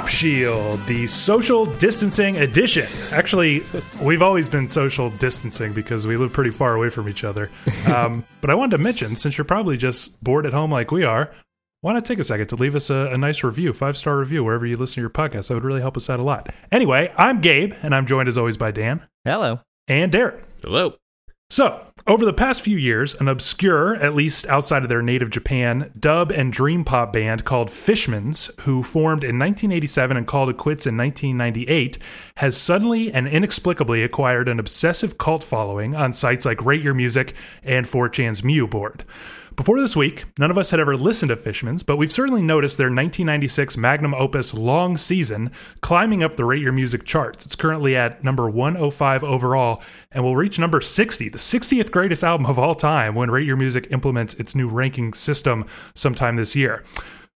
Pop Shield, the social distancing edition. Actually, we've always been social distancing because we live pretty far away from each other. Um, but I wanted to mention, since you're probably just bored at home like we are, why not take a second to leave us a, a nice review, five star review, wherever you listen to your podcast? That would really help us out a lot. Anyway, I'm Gabe, and I'm joined as always by Dan Hello. and Derek. Hello. So, over the past few years, an obscure, at least outside of their native Japan, dub and dream pop band called Fishmans, who formed in 1987 and called it quits in 1998, has suddenly and inexplicably acquired an obsessive cult following on sites like Rate Your Music and 4chan's mu board. Before this week, none of us had ever listened to Fishmans, but we've certainly noticed their 1996 magnum opus Long Season climbing up the Rate Your Music charts. It's currently at number 105 overall and will reach number 60, the 60th greatest album of all time, when Rate Your Music implements its new ranking system sometime this year.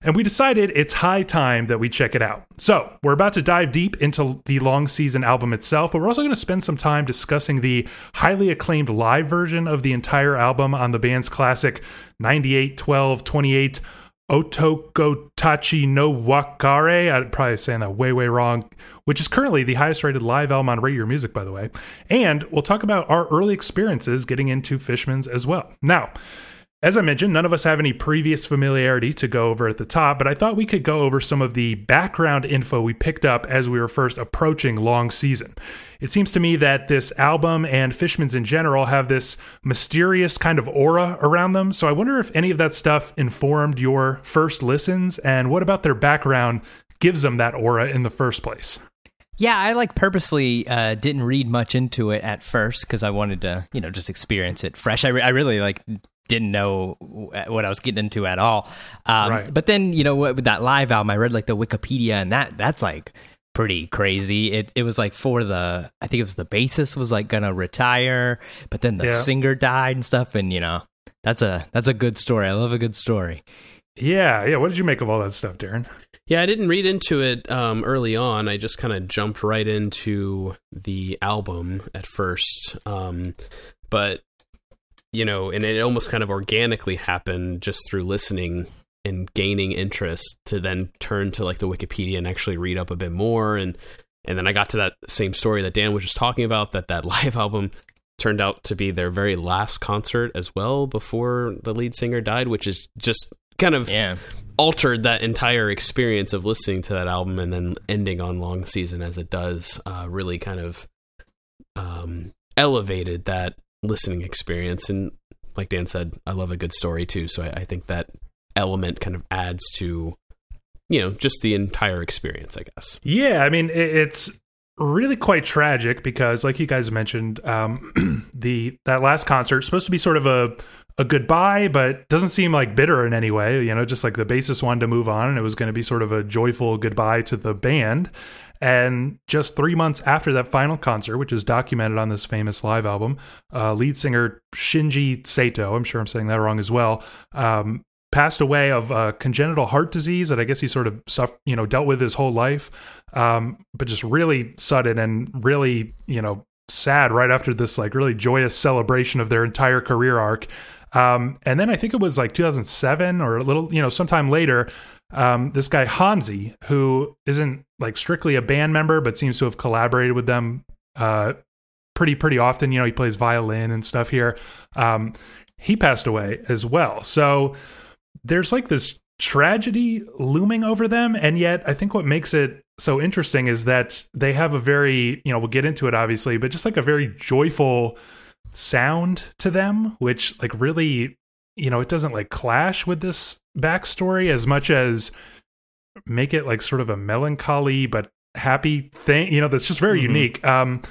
And we decided it's high time that we check it out. So, we're about to dive deep into the long season album itself, but we're also going to spend some time discussing the highly acclaimed live version of the entire album on the band's classic 98, 12, 28 Otokotachi no Wakare. I'm probably saying that way, way wrong, which is currently the highest rated live album on Your Music, by the way. And we'll talk about our early experiences getting into Fishmans as well. Now, as I mentioned, none of us have any previous familiarity to go over at the top, but I thought we could go over some of the background info we picked up as we were first approaching long season. It seems to me that this album and Fishmans in general have this mysterious kind of aura around them, so I wonder if any of that stuff informed your first listens and what about their background gives them that aura in the first place. Yeah, I like purposely uh, didn't read much into it at first because I wanted to, you know, just experience it fresh. I, re- I really like didn't know what I was getting into at all. Um, Right. But then, you know, with that live album, I read like the Wikipedia, and that that's like pretty crazy. It it was like for the I think it was the bassist was like gonna retire, but then the Yeah. singer died and stuff, and you know, that's a that's a good story. I love a good story. Yeah, yeah. What did you make of all that stuff, Darren? Yeah, I didn't read into it um, early on. I just kind of jumped right into the album at first. Um, but, you know, and it almost kind of organically happened just through listening and gaining interest to then turn to like the Wikipedia and actually read up a bit more. And, and then I got to that same story that Dan was just talking about that that live album turned out to be their very last concert as well before the lead singer died, which is just kind of Yeah. altered that entire experience of listening to that album and then ending on long season as it does uh, really kind of um, elevated that listening experience. And like dan said i love a good story too. So I, I think that element kind of adds to you know just the entire experience i guess. Yeah, I mean it's really quite tragic because, like you guys mentioned, um, the that last concert supposed to be sort of a a goodbye, but doesn't seem like bitter in any way. You know, just like the bassist wanted to move on, and it was going to be sort of a joyful goodbye to the band. And just three months after that final concert, which is documented on this famous live album, uh, lead singer Shinji Sato, I'm sure I'm saying that wrong as well, um, passed away of uh, congenital heart disease that I guess he sort of you know dealt with his whole life, um, but just really sudden and really you know sad right after this like really joyous celebration of their entire career arc. Um, and then I think it was like 2007 or a little you know sometime later. Um, this guy Hansi, who isn't like strictly a band member, but seems to have collaborated with them uh, pretty pretty often. You know, he plays violin and stuff here. Um, he passed away as well. So there's like this tragedy looming over them and yet i think what makes it so interesting is that they have a very you know we'll get into it obviously but just like a very joyful sound to them which like really you know it doesn't like clash with this backstory as much as make it like sort of a melancholy but happy thing you know that's just very Mhm. unique um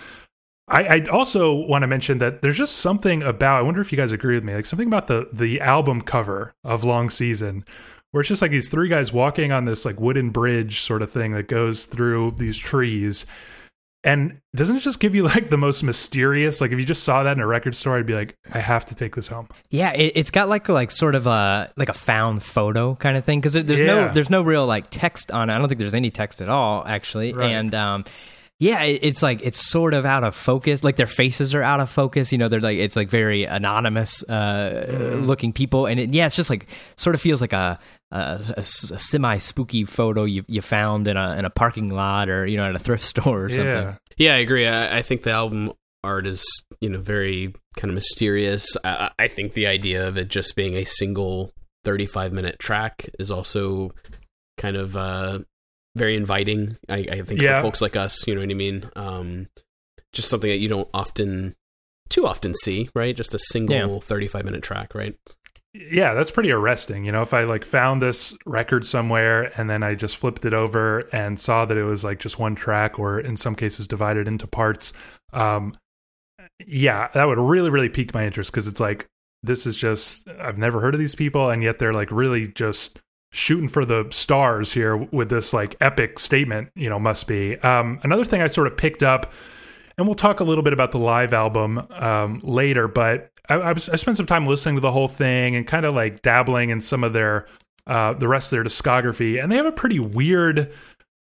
I, I also want to mention that there's just something about I wonder if you guys agree with me, like something about the the album cover of Long Season, where it's just like these three guys walking on this like wooden bridge sort of thing that goes through these trees. And doesn't it just give you like the most mysterious? Like if you just saw that in a record store, I'd be like, I have to take this home. Yeah, it, it's got like like sort of a like a found photo kind of thing because there's Yeah. no there's no real like text on it. I don't think there's any text at all actually, Right. and um, yeah, it, it's like it's sort of out of focus. Like their faces are out of focus. You know, they're like it's like very anonymous uh, Mm-hmm. looking people, and it, yeah, it's just like sort of feels like a a, a semi spooky photo you you found in a in a parking lot or you know at a thrift store or something. Yeah. Yeah, I agree. I, I think the album art is you know very kind of mysterious. I, I think the idea of it just being a single 35 minute track is also kind of uh, very inviting. I, I think Yeah. for folks like us, you know what I mean. Um, just something that you don't often, too often see, right? Just a single Yeah. 35 minute track, right? Yeah that's pretty arresting you know if i like found this record somewhere and then i just flipped it over and saw that it was like just one track or in some cases divided into parts um yeah that would really really pique my interest because it's like this is just i've never heard of these people and yet they're like really just shooting for the stars here with this like epic statement you know must be. Um another thing i sort of picked up and we'll talk a little bit about the live album um, later. But I, I, was, I spent some time listening to the whole thing and kind of like dabbling in some of their uh, the rest of their discography, and they have a pretty weird,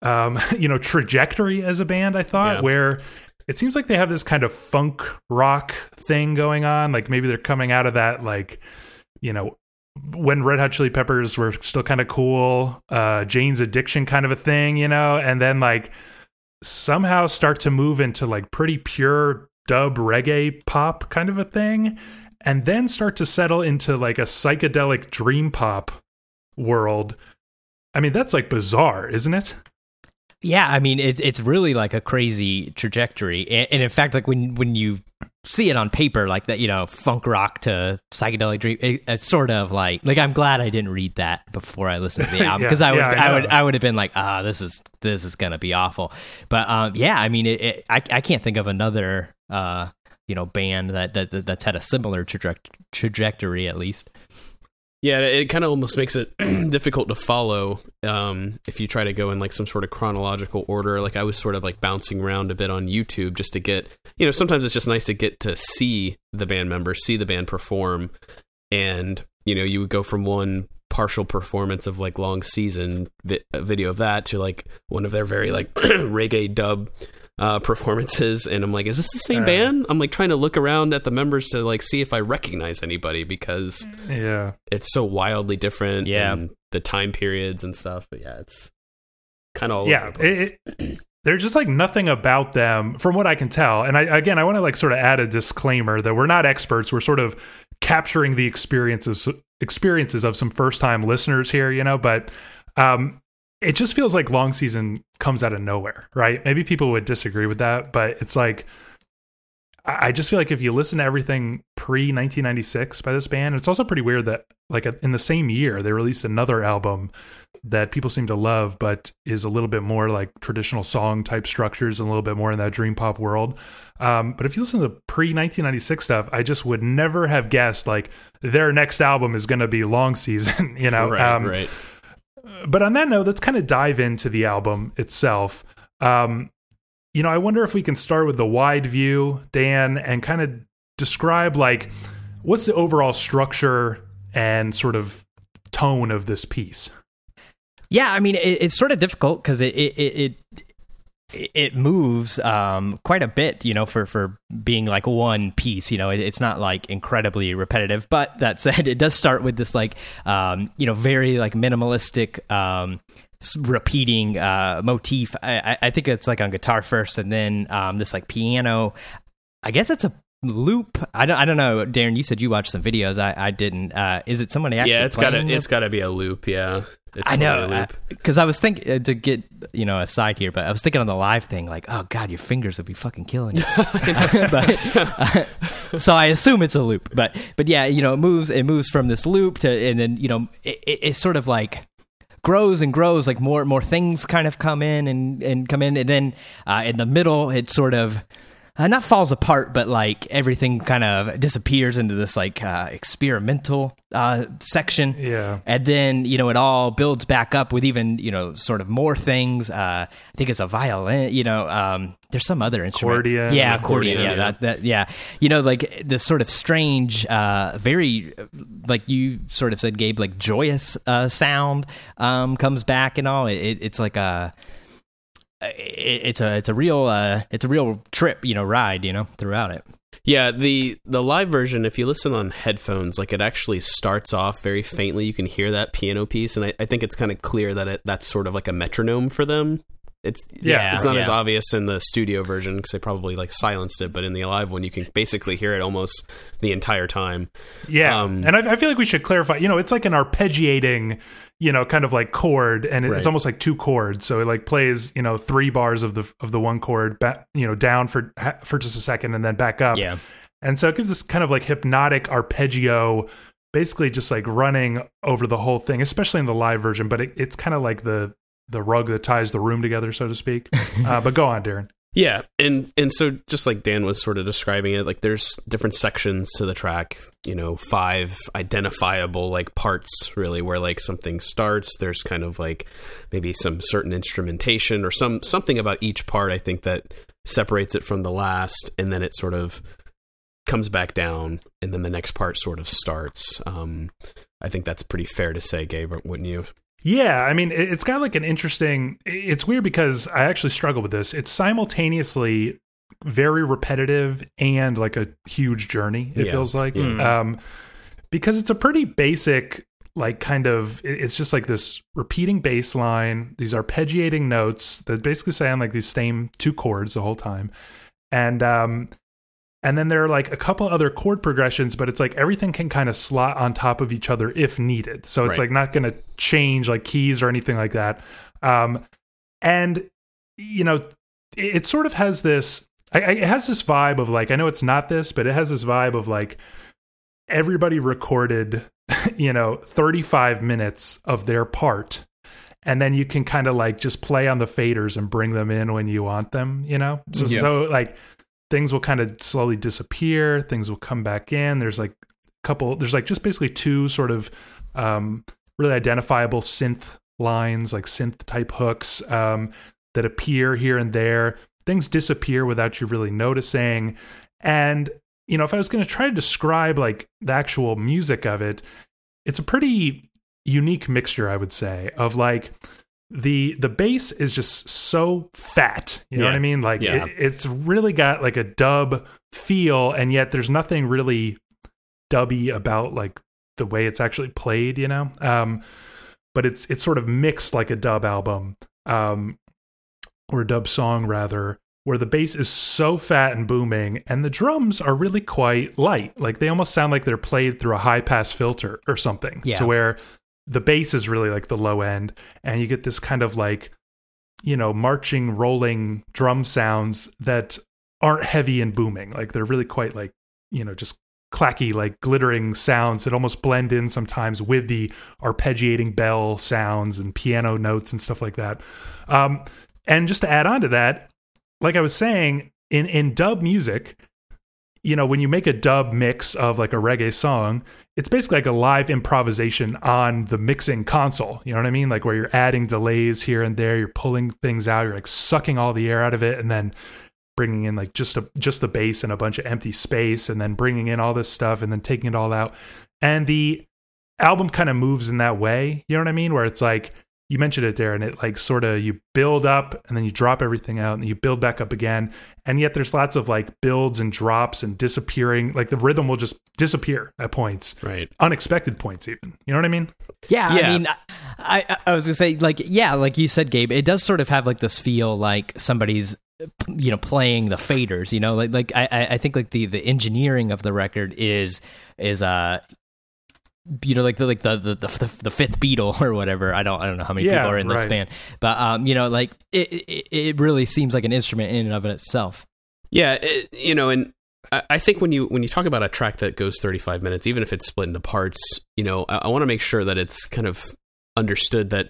um, you know, trajectory as a band. I thought Yeah. where it seems like they have this kind of funk rock thing going on. Like maybe they're coming out of that like, you know. When Red Hot Chili Peppers were still kind of cool, uh, Jane's Addiction kind of a thing, you know, and then like somehow start to move into like pretty pure dub reggae pop kind of a thing and then start to settle into like a psychedelic dream pop world. I mean that's like bizarre isn't it? Yeah, I mean it's it's really like a crazy trajectory, and, and in fact, like when when you see it on paper, like that, you know, funk rock to psychedelic dream, it, it's sort of like like I'm glad I didn't read that before I listened to the album Yeah, because I would yeah, I I, would. I would have been like, ah, this is this is gonna be awful. But um, yeah, I mean, it, it, I I can't think of another uh you know band that that that- that's had a similar traje- trajectory at least. Yeah, it kind of almost makes it difficult to follow um, if you try to go in like some sort of chronological order. Like I was sort of like bouncing around a bit on YouTube just to get, you know, sometimes it's just nice to get to see the band members, see the band perform, and you know, you would go from one partial performance of like long season vi- video of that to like one of their very like reggae dub uh, performances, and I'm like, is this the same Uh. band? I'm like trying to look around at the members to like see if I recognize anybody because yeah it's so wildly different. Yeah. and the time periods and stuff. But yeah, it's kind of all yeah over the place. it, it- there's just like nothing about them from what i can tell and i again i want to like sort of add a disclaimer that we're not experts we're sort of capturing the experiences experiences of some first time listeners here you know but um it just feels like long season comes out of nowhere right maybe people would disagree with that but it's like I just feel like if you listen to everything pre 1996 by this band, it's also pretty weird that like in the same year they released another album that people seem to love, but is a little bit more like traditional song type structures and a little bit more in that dream pop world. Um, but if you listen to the pre 1996 stuff, I just would never have guessed like their next album is going to be Long Season, you know? right, Um, right. But on that note, let's kind of dive into the album itself. Um, you know, I wonder if we can start with the wide view, Dan, and kind of describe like what's the overall structure and sort of tone of this piece. Yeah, I mean it, it's sort of difficult because it it, it it moves um, quite a bit, you know, for for being like one piece. You know, it, it's not like incredibly repetitive. But that said, it does start with this like um, you know very like minimalistic. Um, repeating uh motif I, I- think it's like on guitar first and then um this like piano i guess it's a loop i don't i don't know darren you said you watched some videos i i didn't uh is it somebody actually Yeah, it's got to it's got to be a loop. Yeah, it's I know totally a loop. because I was thinking uh, to get you know aside here, but I was thinking on the live thing, like, oh god, your fingers would be fucking killing you. but, uh, so I assume it's a loop, but but yeah, you know, it moves it moves from this loop to and then you know it, it, it's sort of like grows and grows like more more things kind of come in and and come in and then uh, in the middle it sort of uh, not falls apart but like everything kind of disappears into this like uh, experimental uh, section Yeah. and then you know it all builds back up with even you know sort of more things uh i think it's a violin you know um there's some other instrument Accordion. yeah Accordion, accordion, yeah, yeah. that that yeah you know like this sort of strange uh very like you sort of said gabe like joyous uh sound um comes back and all it, it, it's like a it's a it's a real uh, it's a real trip, you know, ride, you know, throughout it. Yeah, the the live version, if you listen on headphones, like it actually starts off very faintly. You can hear that piano piece, and I, I think it's kind of clear that it that's sort of like a metronome for them. It's Yeah, it's not yeah. as obvious in the studio version because they probably like silenced it, but in the live one, you can basically hear it almost the entire time. Yeah, Um, and I, I feel like we should clarify. You know, it's like an arpeggiating, you know, kind of like chord, and it- Right. it's almost like two chords. So it like plays, you know, three bars of the of the one chord, ba- you know, down for for just a second, and then back up. Yeah. And so it gives this kind of like hypnotic arpeggio, basically just like running over the whole thing, especially in the live version. But it, it's kind of like the the rug that ties the room together, so to speak. uh, but go on, Darren. Yeah, and and so just like Dan was sort of describing it, like there's different sections to the track, you know, five identifiable like parts really where like something starts, there's kind of like maybe some certain instrumentation or some something about each part I think that separates it from the last and then it sort of comes back down and then the next part sort of starts. Um I think that's pretty fair to say, Gabe, wouldn't you? Yeah, I mean, it- it's got like an interesting. It's weird because I actually struggle with this. It's simultaneously very repetitive and like a huge journey. It Yeah. feels like, Yeah. um, because it's a pretty basic, like kind of. It's just like this repeating bass line, these arpeggiating notes that basically sound like these same two chords the whole time, and um, and then there are like a couple other chord progressions, but it's like everything can kind of slot on top of each other if needed. So it's Right. like not going to change like keys or anything like that. Um, and you know, it, it sort of has this. I, I- it has this vibe of like I know it's not this, but it has this vibe of like everybody recorded, you know, thirty five minutes of their part. And then you can kind of like just play on the faders and bring them in when you want them, you know? So, Yeah. so like things will kind of slowly disappear things will come back in. There's like a couple there's like just basically two sort of um really identifiable synth lines like synth type hooks um that appear here and there. Things disappear without you really noticing. And you know if i was going to try to describe like the actual music of it it's a pretty unique mixture i would say of like the the bass is just so fat you know Yeah. what i mean like Yeah. it, it's really got like a dub feel and yet there's nothing really dubby about like the way it's actually played you know um but it's it's sort of mixed like a dub album um or a dub song rather where the bass is so fat and booming and the drums are really quite light like they almost sound like they're played through a high pass filter or something Yeah. to where the bass is really like the low end and you get this kind of like you know marching rolling drum sounds that aren't heavy and booming. Like they're really quite like you know just clacky like glittering sounds that almost blend in sometimes with the arpeggiating bell sounds and piano notes and stuff like that. Um, and just to add on to that like i was saying in in dub music you know when you make a dub mix of like a reggae song it's basically like a live improvisation on the mixing console. You know what i mean? Like where you're adding delays here and there you're pulling things out you're like sucking all the air out of it and then bringing in like just a just the bass and a bunch of empty space and then bringing in all this stuff and then taking it all out. And the album kind of moves in that way you know what i mean? Where it's like you mentioned it there and it like sort of you build up and then you drop everything out and you build back up again and yet there's lots of like builds and drops and disappearing like the rhythm will just disappear at points Right. unexpected points even you know what i mean Yeah, Yeah. I mean, I, I I was gonna say like yeah, like you said, Gabe, it does sort of have like this feel like somebody's you know playing the faders. You know, like like I I- I think like the the engineering of the record is is uh you know like the like the the the, the fifth Beatle or whatever. I don't I don't know how many Yeah, people are in this right. band, but um you know like it, it it really seems like an instrument in and of itself. Yeah, it, you know, and I, I think when you when you talk about a track that goes 35 minutes, even if it's split into parts, you know, I, I want to make sure that it's kind of understood that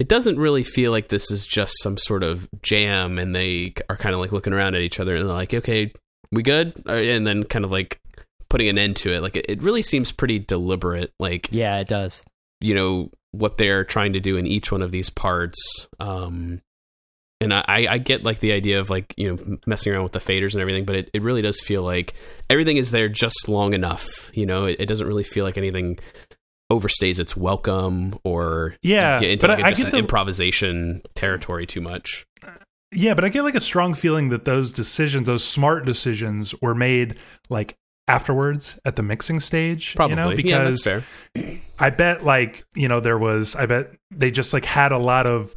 it doesn't really feel like this is just some sort of jam, and they are kind of like looking around at each other and they're like, "Okay, we good?" And then kind of like putting an end to it. Like it, it really seems pretty deliberate. Like Yeah, it does. you know what they're trying to do in each one of these parts um and I, I get like the idea of like you know messing around with the faders and everything but it, it really does feel like everything is there just long enough you know it, it doesn't really feel like anything overstays its welcome or Yeah, get into but like I- a- I just get the- improvisation territory too much. Yeah, but I get like a strong feeling that those decisions, those smart decisions, were made like afterwards at the mixing stage. Probably, you know, because fair. I bet like you know there was. I bet they just like had a lot of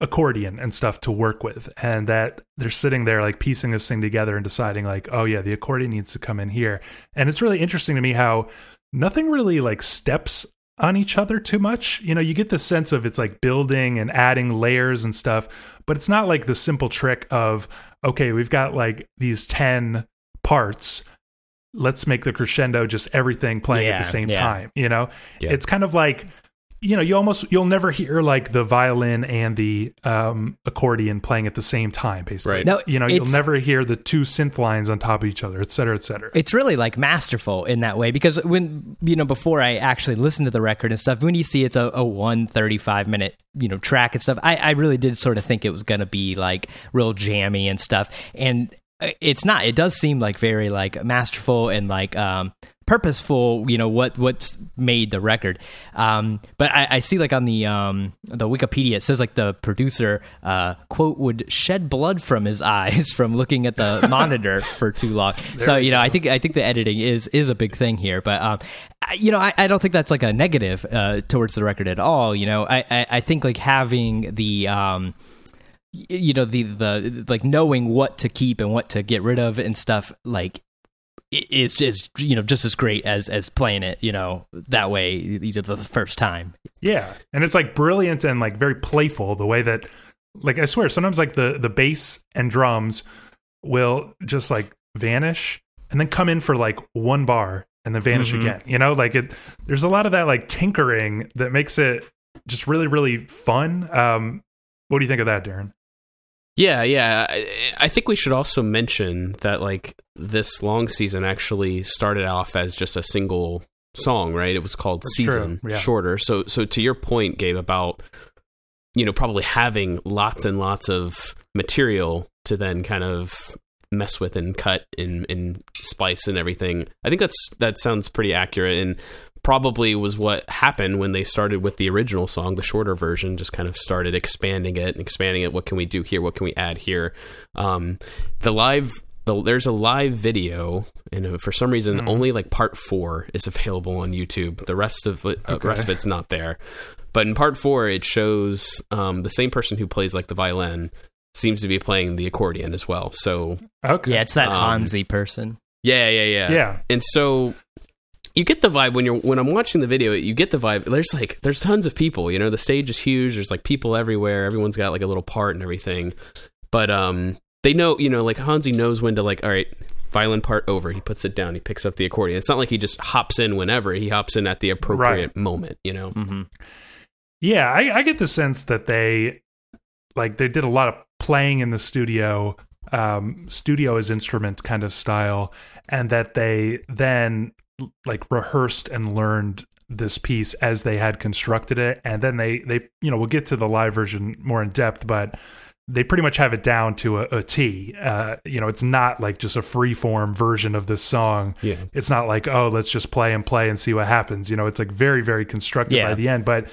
accordion and stuff to work with, and that they're sitting there like piecing this thing together and deciding like, oh yeah, the accordion needs to come in here. And it's really interesting to me how nothing really like steps on each other too much. You know, you get the sense of it's like building and adding layers and stuff, but it's not like the simple trick of, okay, we've got like these 10 parts. Let's make the crescendo just everything playing at the same yeah. time. You know, Yeah. it's kind of like, you know, you almost, you'll never hear like the violin and the um, accordion playing at the same time, basically. Right. No, you know, you'll never hear the two synth lines on top of each other, et cetera, et cetera. it's really like masterful in that way because when you know before i actually listened to the record and stuff when you see it's a, a 135 minute you know track and stuff I, I really did sort of think it was going to be like real jammy and stuff and it's not. It does seem like very like masterful and like um purposeful you know what what's made the record. Um but i, I see like on the um the wikipedia it says like the producer uh quote would shed blood from his eyes from looking at the monitor for too long. So you know i think i think the editing is is a big thing here. But um I, you know I, I don't think that's like a negative uh towards the record at all you know. I i, I think like having the um you know the the like knowing what to keep and what to get rid of and stuff like is just you know just as great as as playing it you know that way you know, the first time Yeah, and it's like brilliant and like very playful the way that, like I swear, sometimes like the the bass and drums will just like vanish and then come in for like one bar and then vanish Mhm. again. You know, like it. There's a lot of that like tinkering that makes it just really really fun. Um, what do you think of that, Darren? Yeah, yeah. I, I think we should also mention that like this long season actually started off as just a single song, right? It was called That's Season yeah. Shorter. So so to your point, Gabe, about you know, probably having lots and lots of material to then kind of mess with and cut and, and spice and everything. I think that's that sounds pretty accurate and probably was what happened when they started with the original song, the shorter version, just kind of started expanding it and expanding it. What can we do here? What can we add here? Um, the live, the, there's a live video, and uh, for some reason, Hmm. only like part four is available on YouTube. The rest of it, uh, rest of it's not there. But in part four, it shows um, the same person who plays like the violin seems to be playing the accordion as well. So Okay, yeah it's that Um, hansi person yeah, yeah, yeah, yeah, and so you get the vibe when you're when I'm watching the video. You get the vibe. There's like there's tons of people. You know, the stage is huge. There's like people everywhere. Everyone's got like a little part and everything. But um, they know you know like Hansi knows when to like all right. Violin part over. He puts it down. He picks up the accordion. It's not like he just hops in whenever. He hops in at the appropriate moment. You know. mm-hmm. Yeah, I, I get the sense that they like they did a lot of playing in the studio, um, studio as instrument kind of style, and that they then like rehearsed and learned this piece as they had constructed it, and then they they you know we'll get to the live version more in depth, but they pretty much have it down to a, a T. Uh, you know, it's not like just a free form version of this song Yeah. it's not like oh let's just play and play and see what happens you know it's like very very constructed Yeah. by the end but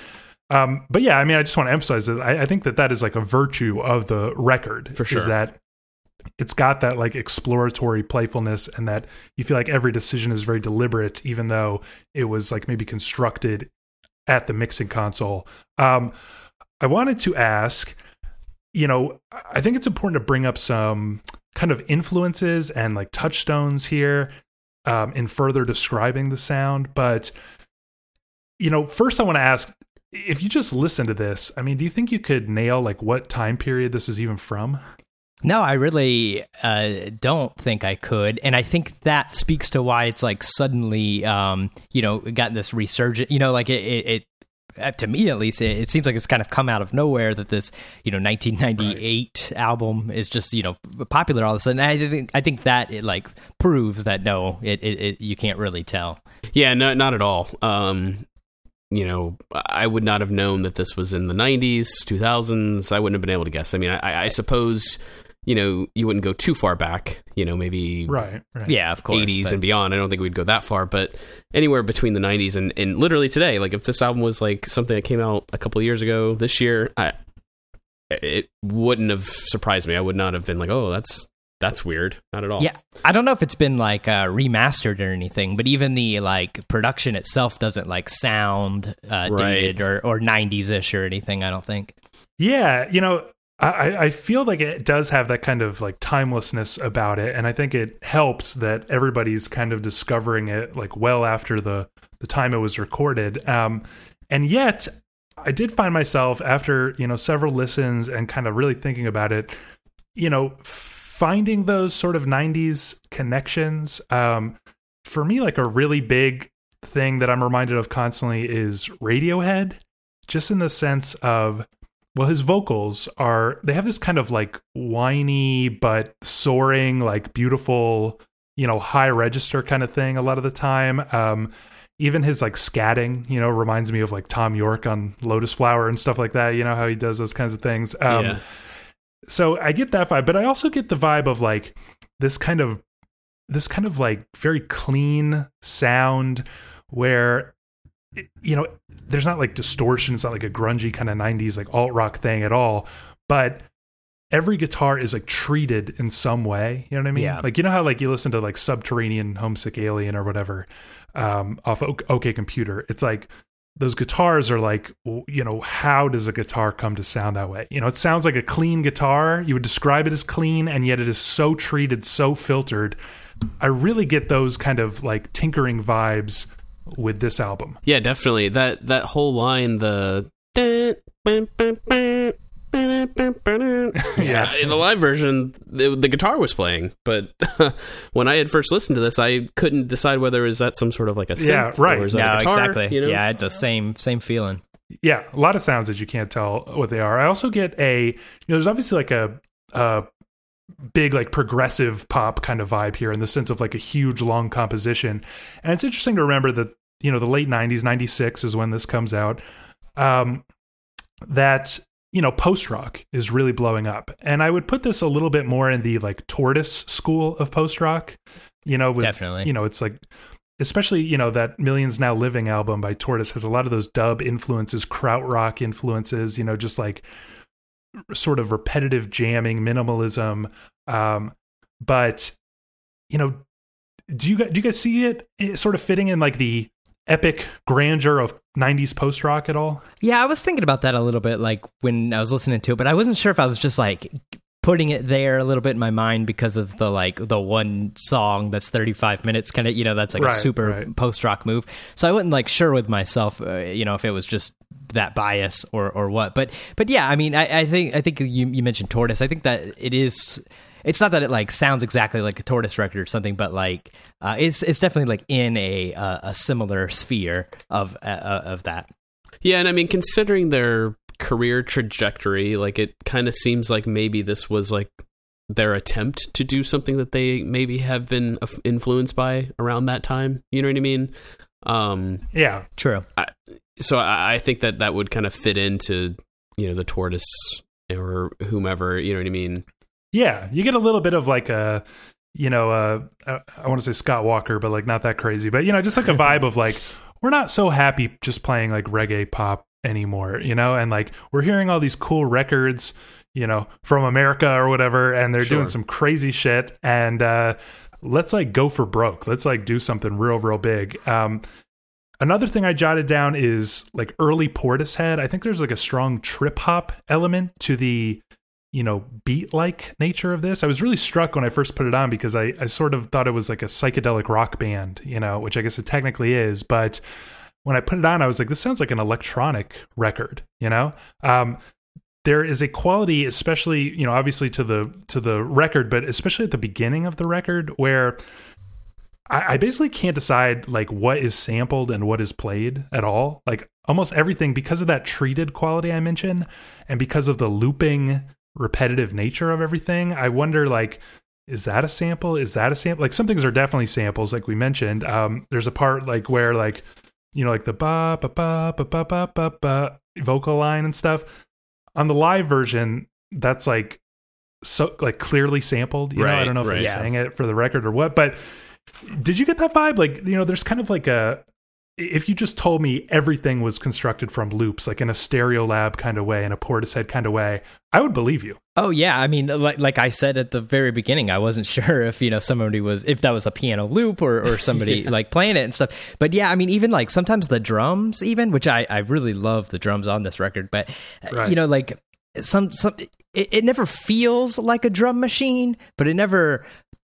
um but yeah i mean i just want to emphasize that I, I think that that is like a virtue of the record For sure. is that it's got that like exploratory playfulness and that you feel like every decision is very deliberate even though it was like maybe constructed at the mixing console um i wanted to ask you know i think it's important to bring up some kind of influences and like touchstones here um, in further describing the sound. But you know, first I want to ask if you just listen to this. I mean, do you think you could nail like what time period this is even from? No, I really uh, don't think I could, and I think that speaks to why it's like suddenly, um, you know, got this resurgent. You know, like it, it, it uh, to me at least, it, it seems like it's kind of come out of nowhere that this, you know, 1998 album is just you know popular all of a sudden. I think I think that it like proves that no, it, it, it you can't really tell. Yeah, no, not at all. Um, you know, I would not have known that this was in the '90s, 2000s. I wouldn't have been able to guess. I mean, I, I suppose you know, you wouldn't go too far back. You know, maybe right, right. Yeah, of course. 80s but- and beyond. I don't think we'd go that far, but anywhere between the 90s and, and literally today, like if this album was like something that came out a couple of years ago this year, I it wouldn't have surprised me. I would not have been like, "Oh, that's that's weird." Not at all. Yeah, I don't know if it's been like uh, remastered or anything, but even the like production itself doesn't like sound uh, Right. dated or or 90s ish or anything. I don't think. Yeah, you know, I, I feel like it does have that kind of like timelessness about it, and I think it helps that everybody's kind of discovering it like well after the the time it was recorded. Um, and yet, I did find myself after you know several listens and kind of really thinking about it, you know, finding those sort of '90s connections. Um, for me, like a really big thing that I'm reminded of constantly is Radiohead, just in the sense of well his vocals are they have this kind of like whiny but soaring like beautiful you know high register kind of thing a lot of the time um even his like scatting you know reminds me of like Thom Yorke on lotus flower and stuff like that you know how he does those kinds of things um Yeah. so i get that vibe but i also get the vibe of like this kind of this kind of like very clean sound where you know there's not like distortion. It's not like a grungy kind of 90s like alt rock thing at all but every guitar is like treated in some way. You know what i mean? Yeah. like you know how like you listen to like subterranean homesick alien or whatever um off O- ok computer. It's like those guitars are like you know how does a guitar come to sound that way? You know it sounds like a clean guitar. You would describe it as clean and yet it is so treated so filtered. I really get those kind of like tinkering vibes with this album Yeah, definitely. That that whole line, the yeah, in the live version, the, the guitar was playing, but when I had first listened to this, I couldn't decide whether is that some sort of like a synth Yeah, right. or is that No, a guitar, exactly. You know? Yeah, it's the same same feeling. yeah a lot of sounds that you can't tell what they are i also get a you know there's obviously like a a big like progressive pop kind of vibe here in the sense of like a huge long composition and it's interesting to remember that you know the late 90s 96 is when this comes out um that you know post rock is really blowing up and i would put this a little bit more in the like tortoise school of post rock you know with Definitely. you know it's like especially you know that millions now living album by tortoise has a lot of those dub influences krautrock influences you know just like sort of repetitive jamming minimalism um but you know do you guys do you guys see it, it sort of fitting in like the epic grandeur of 90s post rock at all? Yeah, I was thinking about that a little bit, like when I was listening to it, but I wasn't sure if I was just like putting it there a little bit in my mind because of the like the one song that's 35 minutes kind of you know that's like Right, a super right. post rock move. So i wasn't like sure with myself uh, you know if it was just that bias or or what. But but yeah i mean i, I think i think you, you mentioned tortoise. I think that it is it's not that it like sounds exactly like a tortoise record or something but like uh, it's it's definitely like in a uh, a similar sphere of uh, of that. Yeah, and I mean, considering their career trajectory, like it kind of seems like maybe this was like their attempt to do something that they maybe have been influenced by around that time. You know what I mean? Um, yeah true so I, I think that that would kind of fit into you know the tortoise or whomever. You know what I mean? yeah you get a little bit of like a you know uh i, I want to say scott walker but like not that crazy but you know just like a vibe of like we're not so happy just playing like reggae pop anymore you know and like we're hearing all these cool records you know from america or whatever and they're doing some crazy shit and uh let's like go for broke let's like do something real real big um Another thing I jotted down is like early Portishead. I think there's like a strong trip hop element to the, you know, beat like nature of this. I was really struck when I first put it on because I, I sort of thought it was like a psychedelic rock band, you know, which I guess it technically is. But when I put it on, I was like, this sounds like an electronic record, you know? Um, there is a quality, especially, you know, obviously to the to the record, but especially at the beginning of the record where I, I basically can't decide like what is sampled and what is played at all. Like almost everything because of that treated quality I mentioned, and because of the looping, repetitive nature of everything. I wonder like. Is that a sample? Is that a sample? Like some things are definitely samples, like we mentioned. Um, there's a part like where like, you know, like the ba ba ba ba ba ba ba ba vocal line and stuff. On the live version, that's like so like clearly sampled. You know, I don't know if right. they Yeah. sang it for the record or what, but did you get that vibe? Like, you know, there's kind of like a if you just told me everything was constructed from loops, like in a Stereolab kind of way, in a Portishead kind of way, I would believe you. Oh yeah, I mean, like like I said at the very beginning, I wasn't sure if you know somebody was if that was a piano loop or or somebody like playing it and stuff. But yeah, I mean, even like sometimes the drums, even which I I really love the drums on this record, but uh, Right. you know, like some some it, it never feels like a drum machine, but it never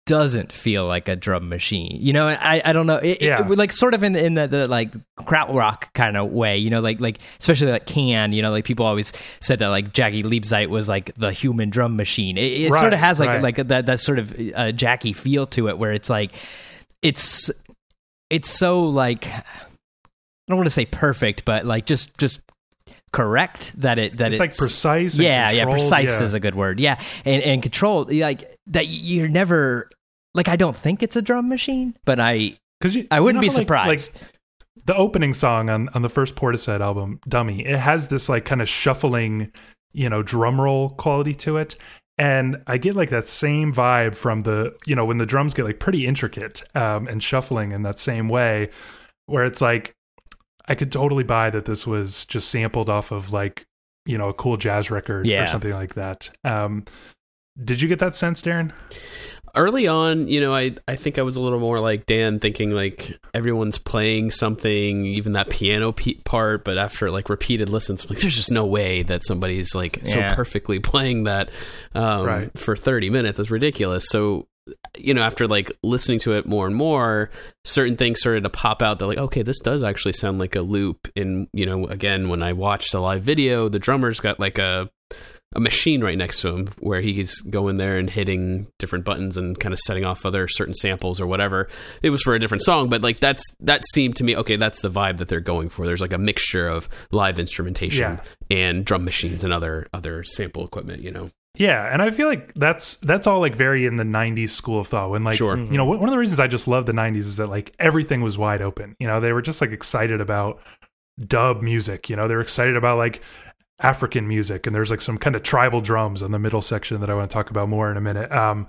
doesn't feel like a drum machine. You know, I I don't know. It, Yeah. it, like sort of in the, in the, the like krautrock kind of way. You know, like like especially like Can. You know, like people always said that like Jaki Liebezeit was like the human drum machine. It, it Right, sort of has like right. like that that sort of uh, Jackie feel to it, where it's like it's it's so like I don't want to say perfect, but like just just correct that it that It's like precise. and yeah, yeah, precise Yeah. is a good word. Yeah, and and controlled like that. You're never like I don't think it's a drum machine, but I Because I wouldn't be know, like- surprised. Like, the opening song on on the first Portishead album, "Dummy," it has this like kind of shuffling, you know, drum roll quality to it, and I get like that same vibe from the you know when the drums get like pretty intricate um, and shuffling in that same way, where it's like I could totally buy that this was just sampled off of like you know a cool jazz record Yeah. or something like that. Um, did you get that sense, Darren? Early on, you know, I I think I was a little more like Dan, thinking like everyone's playing something, even that piano pe- part. But after like repeated listens, I'm like there's just no way that somebody's like Yeah. so perfectly playing that um, Right. for 30 minutes. It's ridiculous. So. You know, after like listening to it more and more, certain things started to pop out that like, okay, this does actually sound like a loop. And you know, again, when I watched the live video, the drummer's got like a a machine right next to him where he's going there and hitting different buttons and kind of setting off other certain samples or whatever. It was for a different song, but like that's that seemed to me okay. That's the vibe that they're going for. There's like a mixture of live instrumentation and drum machines and other other sample equipment. You know, Yeah, and I feel like that's that's all like very in the '90s school of thought. When like Sure. you know one of the reasons I just love the '90s is that like everything was wide open. You know, they were just like excited about dub music. You know, they were excited about like African music, and there's like some kind of tribal drums on the middle section that I want to talk about more in a minute. Um,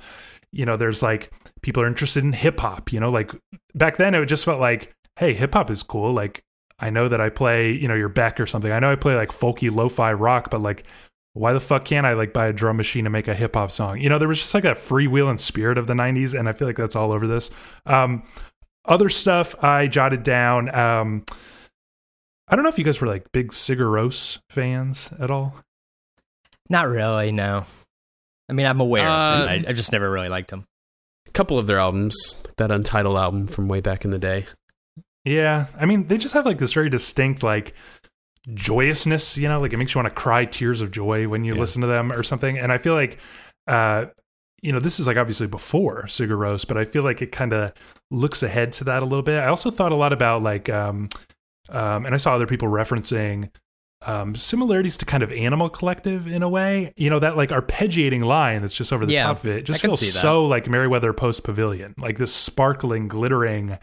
you know, there's like people are interested in hip hop. You know, like back then it just felt like, hey, hip hop is cool. Like I know that I play, you know, your Beck or something. I know I play like folky lo-fi rock, but like why the fuck can't I like buy a drum machine and make a hip hop song? You know, there was just like that freewheeling spirit of the '90s, and I feel like that's all over this. Um, other stuff I jotted down. Um, I don't know if you guys were like big Sigur Rós fans at all. Not really, no. I mean, I'm aware. Uh, of them. I, I just never really liked them. a couple of their albums, that Untitled album from way back in the day. Yeah, I mean, they just have like this very distinct like joyousness. You know, like it makes you want to cry tears of joy when you Yeah. listen to them or something. And I feel like, uh, you know, this is like obviously before Sigur Rós, but I feel like it kind of looks ahead to that a little bit. I also thought a lot about like, um, um, and I saw other people referencing um, similarities to kind of Animal Collective in a way. You know, that like arpeggiating line that's just over the Yeah, top of it just feels so like Merriweather Post Pavilion, like this sparkling, glittering,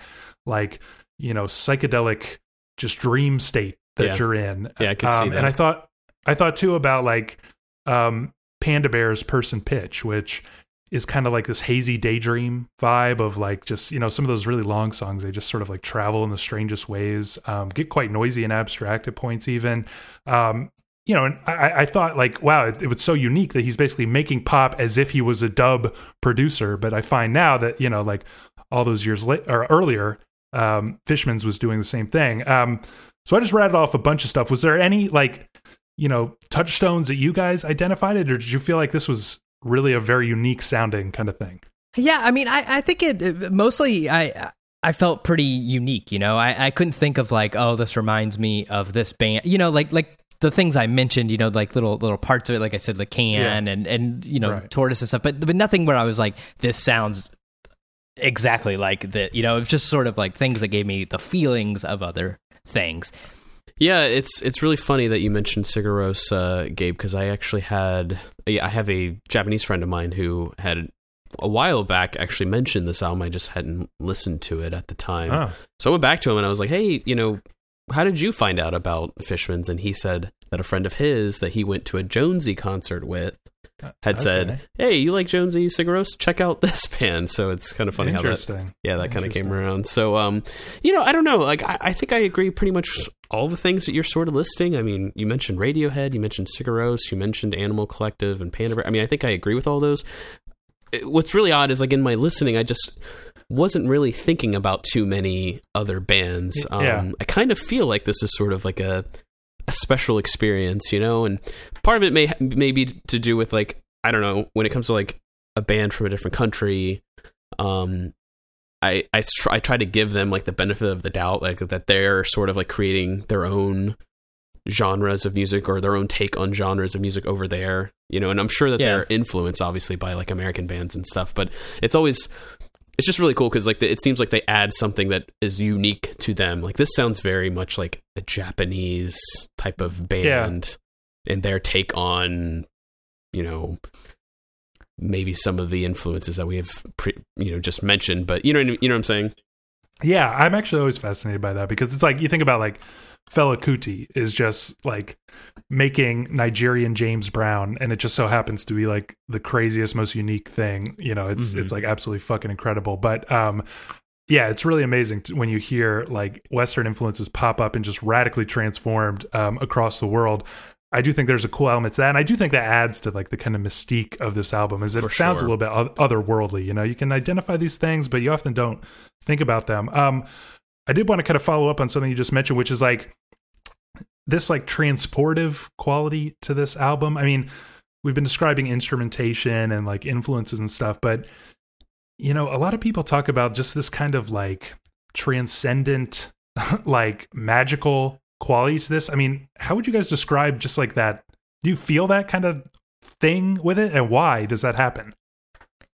like you know, psychedelic, just dream state that Yeah. you're in. Yeah, I could see Um, that. And I thought, I thought too about like um, Panda Bear's Person Pitch, which is kind of like this hazy daydream vibe of like just you know some of those really long songs they just sort of like travel in the strangest ways um, get quite noisy and abstract at points even. Um, you know and I, I thought like wow it, it was so unique that he's basically making pop as if he was a dub producer. But i find now that you know like all those years late or earlier um, fishmans was doing the same thing. Um, so i just rattled off a bunch of stuff. Was there any like you know touchstones that you guys identified? It or did you feel like this was really a very unique sounding kind of thing Yeah, I mean, I, I think it mostly. I I felt pretty unique. You know, I, I couldn't think of like, oh, this reminds me of this band. You know, like like the things I mentioned. You know, like little little parts of it. Like I said, the can and and you know Right. tortoise and stuff. But but nothing where I was like, this sounds exactly like that. You know, it's just sort of like things that gave me the feelings of other things. Yeah, it's it's really funny that you mentioned uh, Gabe, because I actually had yeah, I have a Japanese friend of mine who had a while back actually mentioned this album. I just hadn't listened to it at the time, Huh. so I went back to him and I was like, "Hey, you know, how did you find out about Fishmans?" And he said that a friend of his that he went to a Jónsi concert with had Okay. said, "Hey, you like Jónsi Sigur Rós? Check out this band." So it's kind of funny how that yeah that kind of came around. So um, you know, I don't know. Like I, I think I agree pretty much all the things that you're sort of listing. I mean, you mentioned Radiohead, you mentioned Sigur Rós, you mentioned Animal Collective and Panda. Bear. I mean, I think I agree with all those. What's really odd is like in my listening, I just wasn't really thinking about too many other bands. Um, Yeah. I kind of feel like this is sort of like a a special experience, you know, and part of it may may be to do with like I don't know when it comes to like a band from a different country. Um, I I try, I try to give them like the benefit of the doubt, like that they're sort of like creating their own genres of music or their own take on genres of music over there, you know. And I'm sure that Yeah. they're influenced obviously by like American bands and stuff, but it's always it's just really cool because like the, it seems like they add something that is unique to them. Like this sounds very much like a Japanese type of band and their take on, you know, maybe some of the influences that we have, pre, you know, just mentioned. But you know, you know what I'm saying? Yeah, I'm actually always fascinated by that because it's like you think about like Fela Kuti is just like making Nigerian James Brown, and it just so happens to be like the craziest, most unique thing. You know, it's Mhm. it's like absolutely fucking incredible. But um, yeah, it's really amazing to, when you hear like Western influences pop up and just radically transformed um, across the world. I do think there's a cool element to that, and I do think that adds to like the kind of mystique of this album. Is that For it sounds sure. a little bit otherworldly. You know, you can identify these things, but you often don't think about them. Um, I did want to kind of follow up on something you just mentioned, which is like this like transportive quality to this album. I mean, we've been describing instrumentation and like influences and stuff, but you know, a lot of people talk about just this kind of like transcendent, like magical quality to this. I mean, how would you guys describe just like that? Do you feel that kind of thing with it, and why does that happen?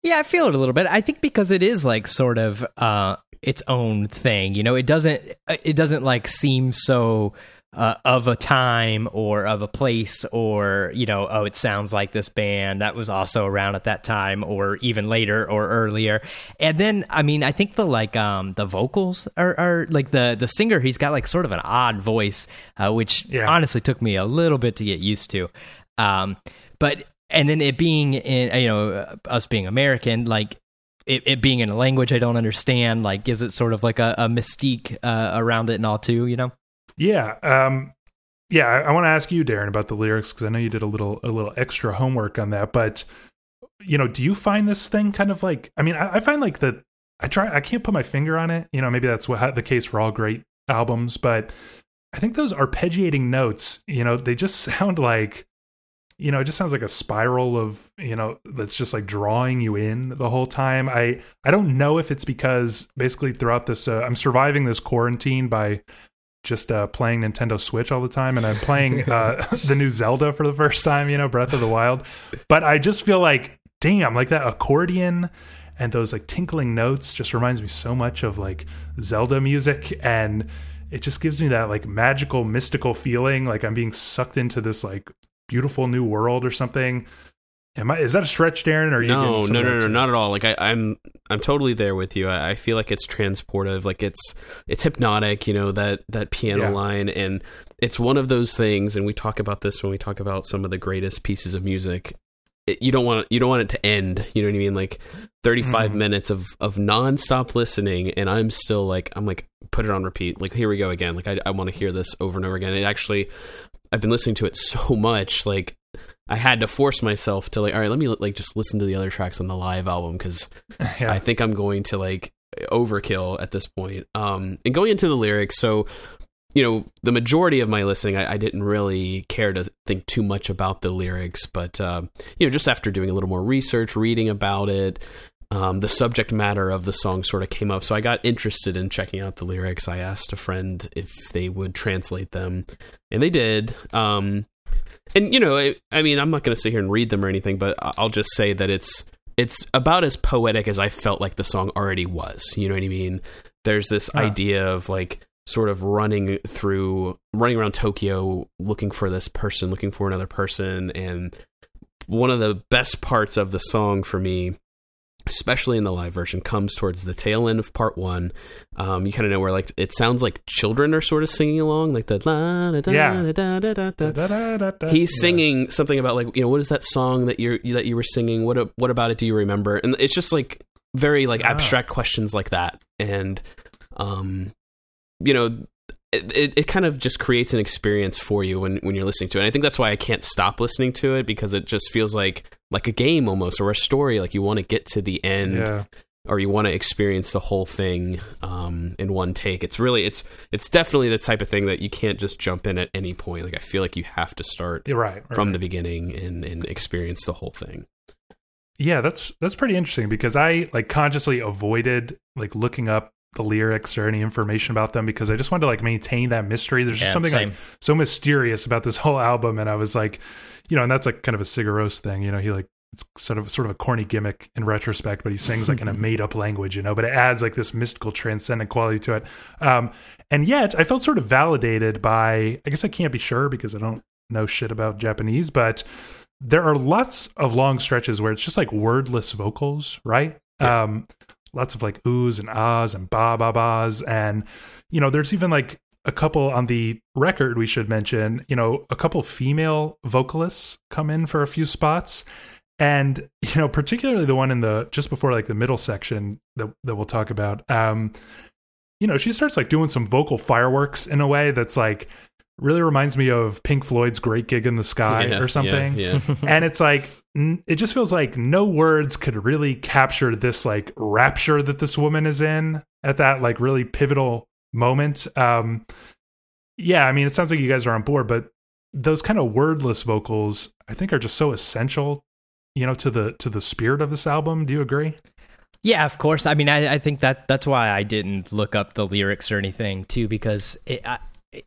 Yeah, I feel it a little bit. I think because it is like sort of uh its own thing. You know, it doesn't it doesn't like seem so uh, of a time or of a place or you know oh it sounds like this band that was also around at that time or even later or earlier. And then i mean i think the like um the vocals are, are like the the singer he's got like sort of an odd voice uh, which Yeah. honestly took me a little bit to get used to. Um but and then it being in you know uh, us being american like it, it being in a language i don't understand like gives it sort of like a, a mystique uh, around it and all too you know Yeah, um, yeah. I, I want to ask you, Darren, about the lyrics because I know you did a little a little extra homework on that. But you know, do you find this thing kind of like? I mean, I, I find like the I try I can't put my finger on it. You know, maybe that's what the case for all great albums, but I think those arpeggiating notes, you know, they just sound like you know, it just sounds like a spiral of, you know, that's just like drawing you in the whole time. I I don't know if it's because basically throughout this uh, I'm surviving this quarantine by just uh, playing Nintendo Switch all the time, and I'm playing uh, the new Zelda for the first time. You know, Breath of the Wild. But I just feel like, damn, like that accordion and those like tinkling notes just reminds me so much of like Zelda music, and it just gives me that like magical, mystical feeling, like I'm being sucked into this like beautiful new world or something. Am I? Is that a stretch, Darren? Or are you no, getting no, no, no, not at all. Like I, I'm, I'm totally there with you. I, I feel like it's transportive, like it's, it's hypnotic. You know that that piano Yeah. line, and it's one of those things. And we talk about this when we talk about some of the greatest pieces of music. It, you don't want, you don't want it to end. You know what I mean? Like 35 Mhm. minutes of of nonstop listening, and I'm still like, I'm like, put it on repeat. Like here we go again. Like I, I want to hear this over and over again. It actually, I've been listening to it so much, like. I had to force myself to like, all right, let me like just listen to the other tracks on the live album because Yeah. I think I'm going to like overkill at this point. Um, and going into the lyrics, so you know, the majority of my listening, I, I didn't really care to think too much about the lyrics, but uh, you know, just after doing a little more research, reading about it, um, the subject matter of the song sort of came up. So I got interested in checking out the lyrics. I asked a friend if they would translate them, and they did. Um, and you know, I, I mean, I'm not going to sit here and read them or anything, but I'll just say that it's it's about as poetic as I felt like the song already was. You know what I mean? There's this idea of like sort of running through, running around Tokyo, looking for this person, looking for another person, and one of the best parts of the song for me especially in the live version, comes towards the tail end of part one. Um, you kind of know where like it sounds like children are sort of singing along, like the la da da Yeah. da da da da. Da-da-da-da. He's Yeah. singing something about like you know what is that song that you're that you were singing? What what about it do you remember? And it's just like very like Ah. abstract questions like that, and um, you know. It, it, it kind of just creates an experience for you when, when you're listening to it. And I think that's why I can't stop listening to it because it just feels like like a game almost or a story. Like you want to get to the end Yeah. or you want to experience the whole thing um, in one take. It's really it's it's definitely the type of thing that you can't just jump in at any point. Like I feel like you have to start You're right. from right. the beginning and, and experience the whole thing. Yeah, that's that's pretty interesting because I like consciously avoided like looking up the lyrics or any information about them because I just wanted to like maintain that mystery. There's just Yeah, something same. like so mysterious about this whole album, and I was like, you know, and that's like kind of a Sigur Rós thing, you know. He like it's sort of sort of a corny gimmick in retrospect, but he sings like in a made up language, you know. But it adds like this mystical, transcendent quality to it. Um, and yet, I felt sort of validated by. I guess I can't be sure because I don't know shit about Japanese, but there are lots of long stretches where it's just like wordless vocals, right? Yeah. Um, lots of like oohs and ahs and ba ba bas, and you know, there's even like a couple on the record we should mention. You know, a couple female vocalists come in for a few spots, and you know, particularly the one in the just before like the middle section that that we'll talk about. Um, you know, she starts like doing some vocal fireworks in a way that's like really reminds me of Pink Floyd's Great Gig in the Sky Yeah, or something Yeah, yeah. and it's like it just feels like no words could really capture this like rapture that this woman is in at that like really pivotal moment um yeah i mean it sounds like you guys are on board but those kind of wordless vocals i think are just so essential you know to the to the spirit of this album do you agree Yeah, of course. I mean, I, I think that that's why I didn't look up the lyrics or anything too, because it I, it,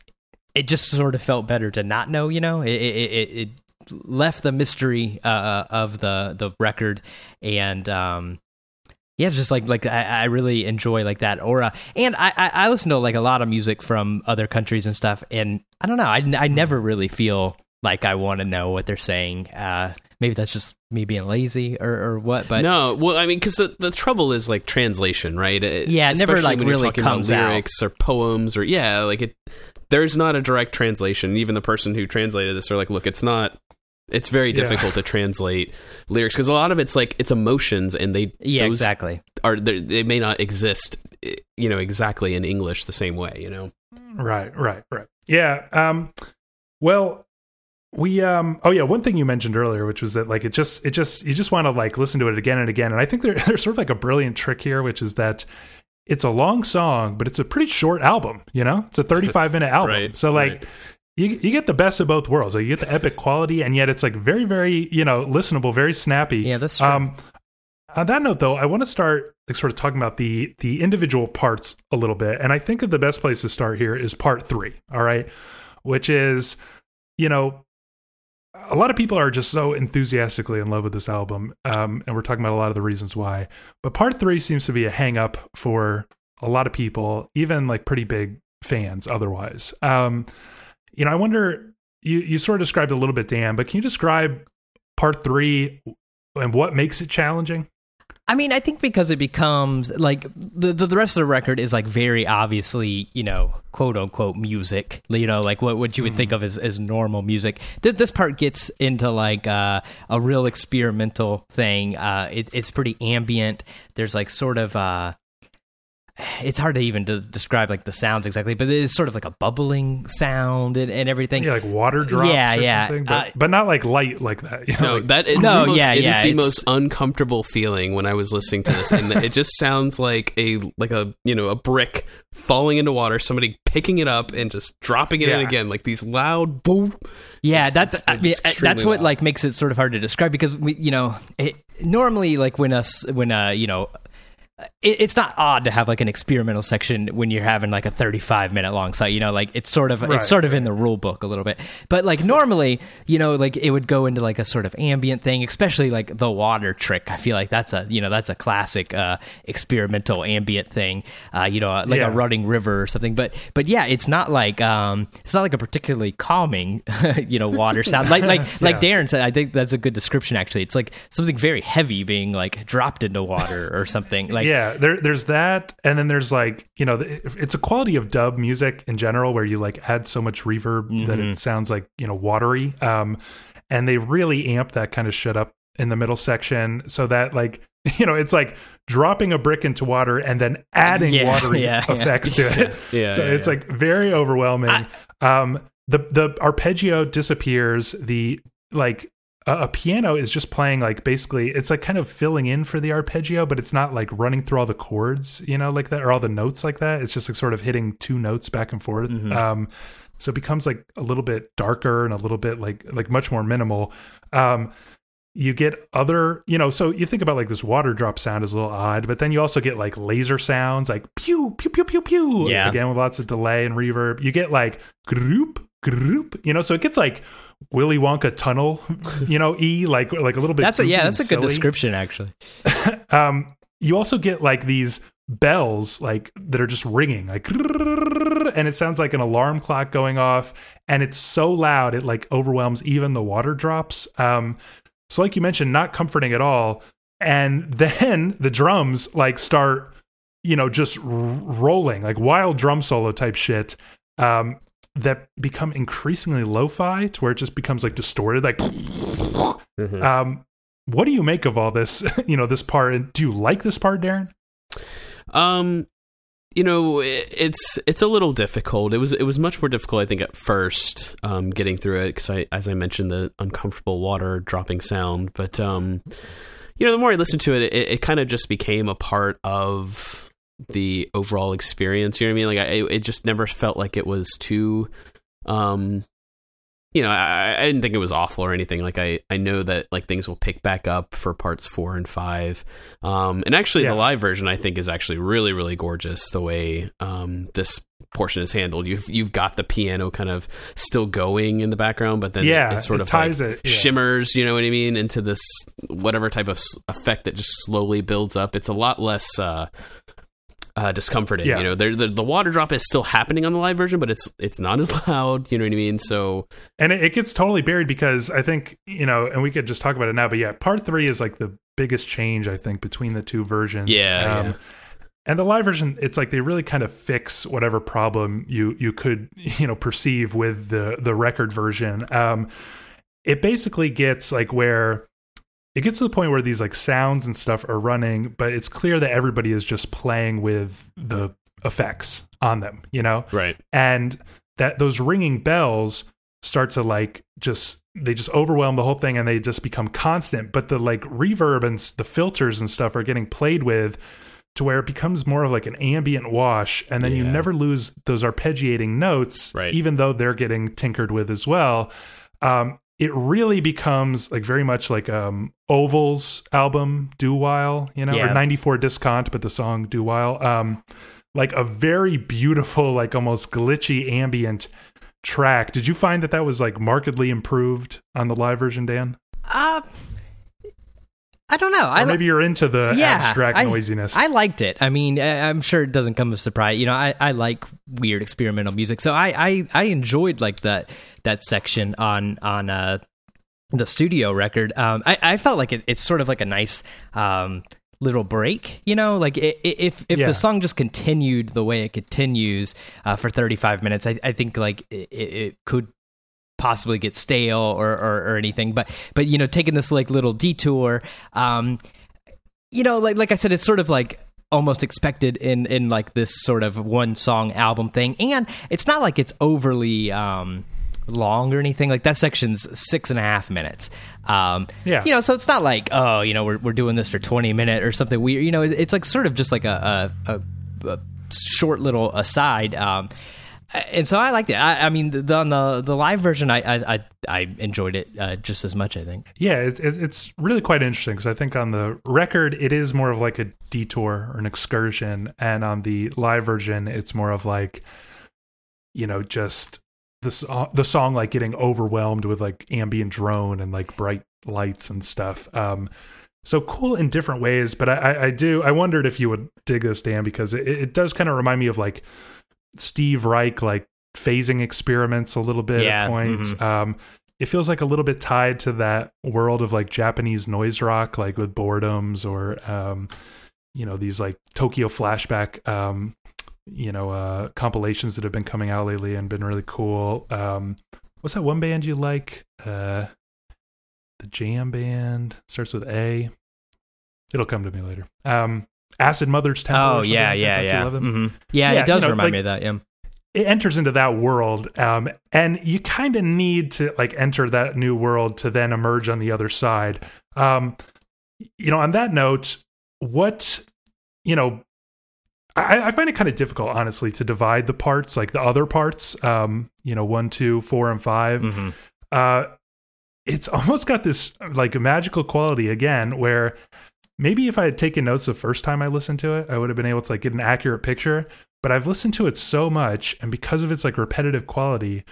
it just sort of felt better to not know. You know, it, it, it left the mystery uh, of the the record, and um, yeah, just like like I, I really enjoy like that aura, and I, I I listen to like a lot of music from other countries and stuff, and I don't know, I I never really feel like I want to know what they're saying. Uh, maybe that's just me being lazy or, or what, but no, well, I mean, because the, the trouble is like translation, right? It- Yeah, it never, like, when really comes about out. lyrics or poems or yeah, like it. There's not a direct translation. Even the person who translated this are like, look, it's not. It's very Yeah. difficult to translate lyrics because a lot of it's like it's emotions, and they yeah, exactly. are they they may not exist, eh, you know, exactly in English the same way, you know. Right, right, right. Yeah. Um well we um oh yeah, one thing you mentioned earlier, which was that like it just it just you just want to like listen to it again and again. And I think there, there's sort of like a brilliant trick here, which is that it's a long song, but it's a pretty short album, you know? It's a 35 minute album. Right, so like right. you you get the best of both worlds. Like you get the epic quality and yet it's like very very, you know, listenable, very snappy. Yeah, that's true. Um, on that note, though, I want to start like sort of talking about the the individual parts a little bit, and I think that the best place to start here is part three. All right, which is, you know, a lot of people are just so enthusiastically in love with this album, um, and we're talking about a lot of the reasons why. But part three seems to be a hang up for a lot of people, even like pretty big fans. Otherwise, um, you know, I wonder. You you sort of described a little bit, Dan, but can you describe part three and what makes it challenging? I mean, I think because it becomes like the, the the rest of the record is like very obviously, you know, quote unquote music. You know, like what what you would think of as, as normal music. This, this part gets into like uh, a real experimental thing. Uh, it, it's pretty ambient. There's like sort of uh, it's hard to even de- describe like the sounds exactly, but it's sort of like a bubbling sound and, and everything. Yeah, like water drops Yeah, or yeah. something, but, Uh, but not like light like that. You know, No, like- that is No, the most, yeah, it is yeah, the it's- most uncomfortable feeling when I was listening to this, and it just sounds like a like a you know a brick falling into water, somebody picking it up and just dropping it in again, like these loud boom. Yeah, that's I mean, extremely that's what loud. like makes it sort of hard to describe because we, you know, it, normally like when us when uh you know it, it's not odd to have like an experimental section when you're having like a 35 minute long site you know like it's sort of Right, it's sort of in the rule book a little bit. But like normally you know like it would go into like a sort of ambient thing especially like the water trick. I feel like that's a you know that's a classic uh experimental ambient thing uh you know like Yeah. a running river or something. But but yeah it's not like um it's not like a particularly calming you know water sound. Like like like darren said i think that's a good description actually. It's like something very heavy being like dropped into water or something. Like yeah, there, there's that, and then there's like you know, it's a quality of dub music in general where you like add so much reverb that it sounds like you know watery, um, and they really amp that kind of shit up in the middle section so that like you know it's like dropping a brick into water and then adding Yeah, watery yeah, yeah. effects to it. Yeah, so yeah, it's yeah. like very overwhelming. um, the the arpeggio disappears. The like a, piano is just playing like basically it's like kind of filling in for the arpeggio, but it's not like running through all the chords, you know, like that or all the notes like that. It's just like sort of hitting two notes back and forth. Um, so it becomes like a little bit darker and a little bit like like much more minimal. Um, you get other, you know, so you think about like this water drop sound is a little odd, but then you also get like laser sounds, like pew pew pew pew pew, Yeah. again with lots of delay and reverb. You get like group group, you know, so it gets like Willy Wonka tunnel, you know, e like like a little bit. That's a yeah, that's a good description actually. Um, you also get like these bells like that are just ringing like and it sounds like an alarm clock going off and it's so loud it like overwhelms even the water drops um so like you mentioned not comforting at all and then the drums like start you know just r- rolling like wild drum solo type shit um that become increasingly lo-fi to where it just becomes like distorted like Mhm. um what do you make of all this you know this part and do you like this part darren Um, you know, it, it's it's a little difficult. It was it was much more difficult, I think, at first, um, getting through it because I, as I mentioned, the uncomfortable water dropping sound. But um, you know, the more I listened to it, it, it kind of just became a part of the overall experience. You know what I mean? Like, I, it just never felt like it was too, um, you know, I, I didn't think it was awful or anything. Like I, I know that like things will pick back up for parts four and five. Um, and actually Yeah. the live version I think is actually really, really gorgeous the way um this portion is handled. You've you've got the piano kind of still going in the background, but then yeah it sort it of ties like it yeah. shimmers, you know what I mean, into this whatever type of effect that just slowly builds up. It's a lot less uh uh, discomforting. Yeah. You know, there, the the water drop is still happening on the live version, but it's it's not as loud. You know what I mean? So and it, it gets totally buried because i think you know and we could just talk about it now but yeah part three is like the biggest change i think between the two versions Yeah, um, yeah. and the live version it's like they really kind of fix whatever problem you you could you know perceive with the the record version um it basically gets like where it gets to the point where these like sounds and stuff are running but it's clear that everybody is just playing with the effects on them you know? Right, and that those ringing bells start to like just they just overwhelm the whole thing and they just become constant. But the like reverb and the filters and stuff are getting played with to where it becomes more of like an ambient wash. And then you never lose those arpeggiating notes Right. even though they're getting tinkered with as well. Um it really becomes like very much like um oval's album do while you know Yeah. or 94 Diskont but the song do while. Um like a very beautiful like almost glitchy ambient track. Did you find that that was like markedly improved on the live version dan? Uh, I don't know. or I maybe you're into the yeah, abstract I- noisiness I liked it. I mean, I'm sure it doesn't come as a surprise. You know, I, I like weird experimental music, so I, I, I enjoyed like that that section on on uh, the studio record. Um, I, I felt like it, it's sort of like a nice um, little break. You know, like i i if if Yeah. the song just continued the way it continues uh, for 35 minutes, I, I think like it, it could possibly get stale or, or or anything. But but you know taking this like little detour um you know like like i said it's sort of like almost expected in in like this sort of one song album thing. And it's not like it's overly um long or anything. Like that section's six and a half minutes. Um Yeah. you know so it's not like oh you know we're, we're doing this for 20 minute or something. Weird you know it's like sort of just like a a, a, a short little aside. Um and so I liked it. I, I mean, the, on the the live version, I I I enjoyed it uh, just as much. I think. Yeah, it, it, it's really quite interesting because I think on the record it is more of like a detour or an excursion, and on the live version it's more of like, you know, just the the song like getting overwhelmed with like ambient drone and like bright lights and stuff. Um, so cool in different ways, but I, I do I wondered if you would dig this, Dan, because it, it does kind of remind me of like Steve Reich like phasing experiments a little bit Yeah, at points. mhm. Um, it feels like a little bit tied to that world of like Japanese noise rock, like with boredoms or um, you know these like Tokyo flashback, um, you know, uh, compilations that have been coming out lately and been really cool. Um, what's that one band you like? Uh, the Jam Band starts with A. It'll come to me later. Um, Acid Mother's Temple. Oh yeah, like yeah, yeah. Mhm. Yeah, Yeah, it does you know, remind like- me of that. Yeah. it enters into that world um, and you kind of need to like enter that new world to then emerge on the other side um, you know on that note what you know i, I find it kind of difficult honestly to divide the parts like the other parts um, you know one two four and 5 Mhm. uh, it's almost got this like magical quality again where maybe if I had taken notes the first time I listened to it, I would have been able to like get an accurate picture. But I've listened to it so much, and because of its like repetitive quality,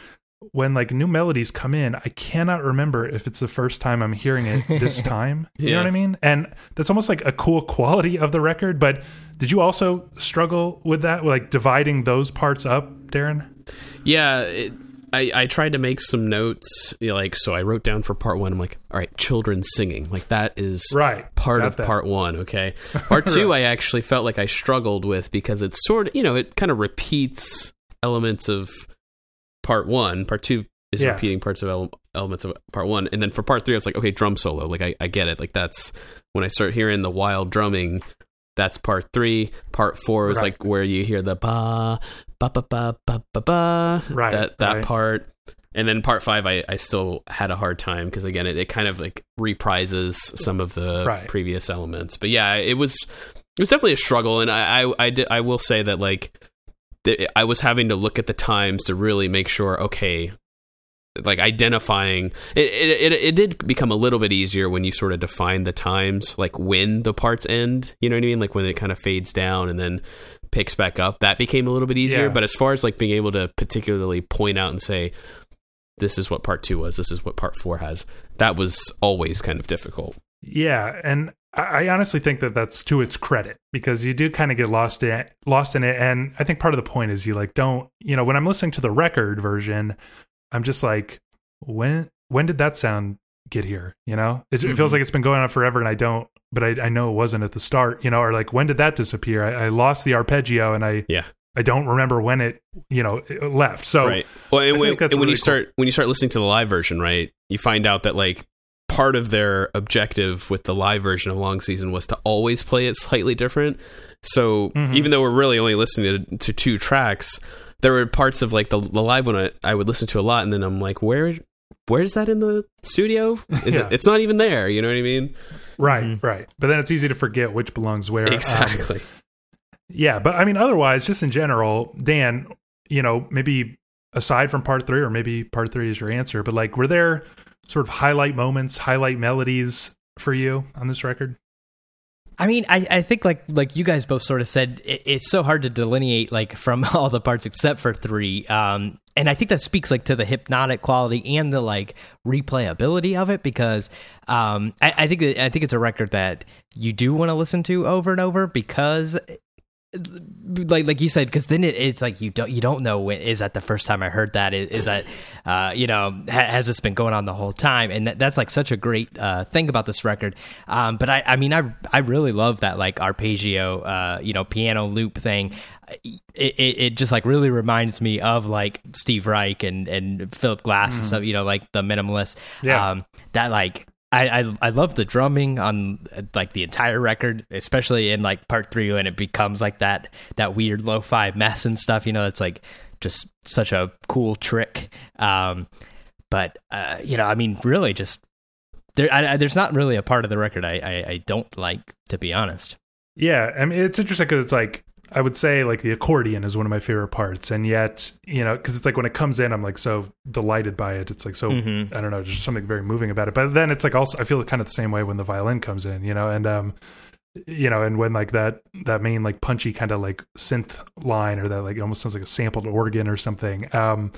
when like new melodies come in, I cannot remember if it's the first time I'm hearing it this time. You know what I mean? And that's almost like a cool quality of the record. But did you also struggle with that, like dividing those parts up, Darren? Yeah, it, I I tried to make some notes. You know, like so, I wrote down for part one. I'm like, all right, children singing. Like that is Right. part Got of that. part one. Okay, part two, I actually felt like I struggled with because it's sort of you know it kind of repeats elements of part one. Part two is Yeah. repeating parts of ele- elements of part one, and then for part three, I was like, okay, drum solo. Like I, I get it. Like that's when I start hearing the wild drumming. That's part three. Part four is Right. like where you hear the ba ba ba ba ba ba ba. Right, That that right. part. And then part five, I, I still had a hard time because again, it, it kind of like reprises some of the Right. previous elements. But yeah, it was it was definitely a struggle, and I I I, did, I will say that like th- I was having to look at the times to really make sure okay, like identifying it it, it it did become a little bit easier when you sort of define the times, like when the parts end. You know what I mean? Like when it kind of fades down and then picks back up. That became a little bit easier. Yeah. But as far as like being able to particularly point out and say. This is what part two was. This is what part four has. That was always kind of difficult. Yeah, and I honestly think that that's to its credit because you do kind of get lost in it, lost in it, and I think part of the point is you like don't you know when I'm listening to the record version, I'm just like when when did that sound get here? You know, it, it feels Mhm. like it's been going on forever, and I don't, but I, I know it wasn't at the start. You know, or like when did that disappear? I, I lost the arpeggio, and I Yeah. I don't remember when it you know it left. So right. Well, and, when, and when really you start when you start listening to the live version, right, you find out that like part of their objective with the live version of Long Season was to always play it slightly different. So Mhm. even though we're really only listening to, to two tracks, there were parts of like the, the live one I, I would listen to a lot, and then I'm like, where where's that in the studio? Is Yeah. it? It's not even there. You know what I mean? Right, Mhm. right, but then it's easy to forget which belongs where. Um, Exactly. Yeah, but I mean, otherwise, just in general, Dan, you know, maybe aside from part three, or maybe part three is your answer, but like, were there sort of highlight moments, highlight melodies for you on this record? I mean, I, I think like like you guys both sort of said, it, it's so hard to delineate like from all the parts except for three. Um, and I think that speaks like to the hypnotic quality and the like replayability of it because um, I, I think I think it's a record that you do want to listen to over and over because like like you said because then it, it's like you don't you don't know when is that the first time i heard that? Is, is that uh you know ha, has this been going on the whole time? And that, that's like such a great uh thing about this record. Um but i i mean i i really love that like arpeggio uh you know piano loop thing. It, it, it just like really reminds me of like Steve Reich and and Philip Glass and stuff, you know, like the minimalist. Yeah. Um, that like I, I I love the drumming on like the entire record, especially in like part three when it becomes like that that weird lo-fi mess and stuff. You know, it's like just such a cool trick. Um, but uh, you know, I mean, really, just there. I, I, there's not really a part of the record I, I I don't like, to be honest. Yeah, I mean, it's interesting because it's like I would say like the accordion is one of my favorite parts, and yet you know because it's like when it comes in, I'm like so delighted by it. It's like so Mhm. I don't know, just something very moving about it. But then it's like also I feel kind of the same way when the violin comes in, you know, and um, you know, and when like that that main like punchy kind of like synth line or that like it almost sounds like a sampled organ or something. Um,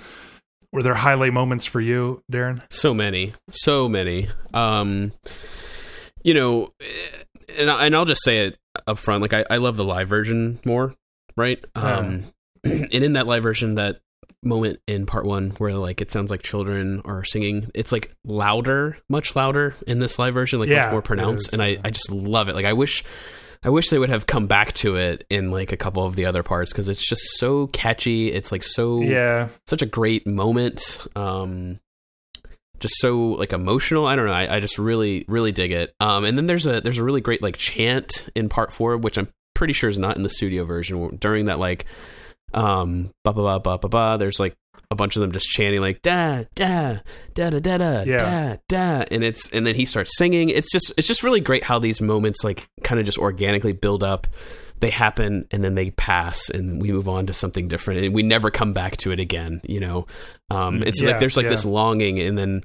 were there highlight moments for you, Darren? So many, so many. Um, you know, eh, and and I'll just say it up front. Like I, I love the live version more, right? Um, and in that live version, that moment in part one where like it sounds like children are singing, it's like louder, much louder in this live version, like Yeah, much more pronounced. and I. I just love it. Like I wish. I wish they would have come back to it in like a couple of the other parts because it's just so catchy. It's like so Yeah, such a great moment. Um, just so like emotional. I don't know. I, I just really really dig it. Um, and then there's a there's a really great like chant in part four, which I'm pretty sure is not in the studio version. During that like um ba ba ba ba ba ba, there's like a bunch of them just chanting like da da da da da da Yeah. da da, and it's and then he starts singing. It's just it's just really great how these moments like kind of just organically build up. They happen and then they pass, and we move on to something different, and we never come back to it again. You know, um, it's Yeah, like there's like yeah. this longing, and then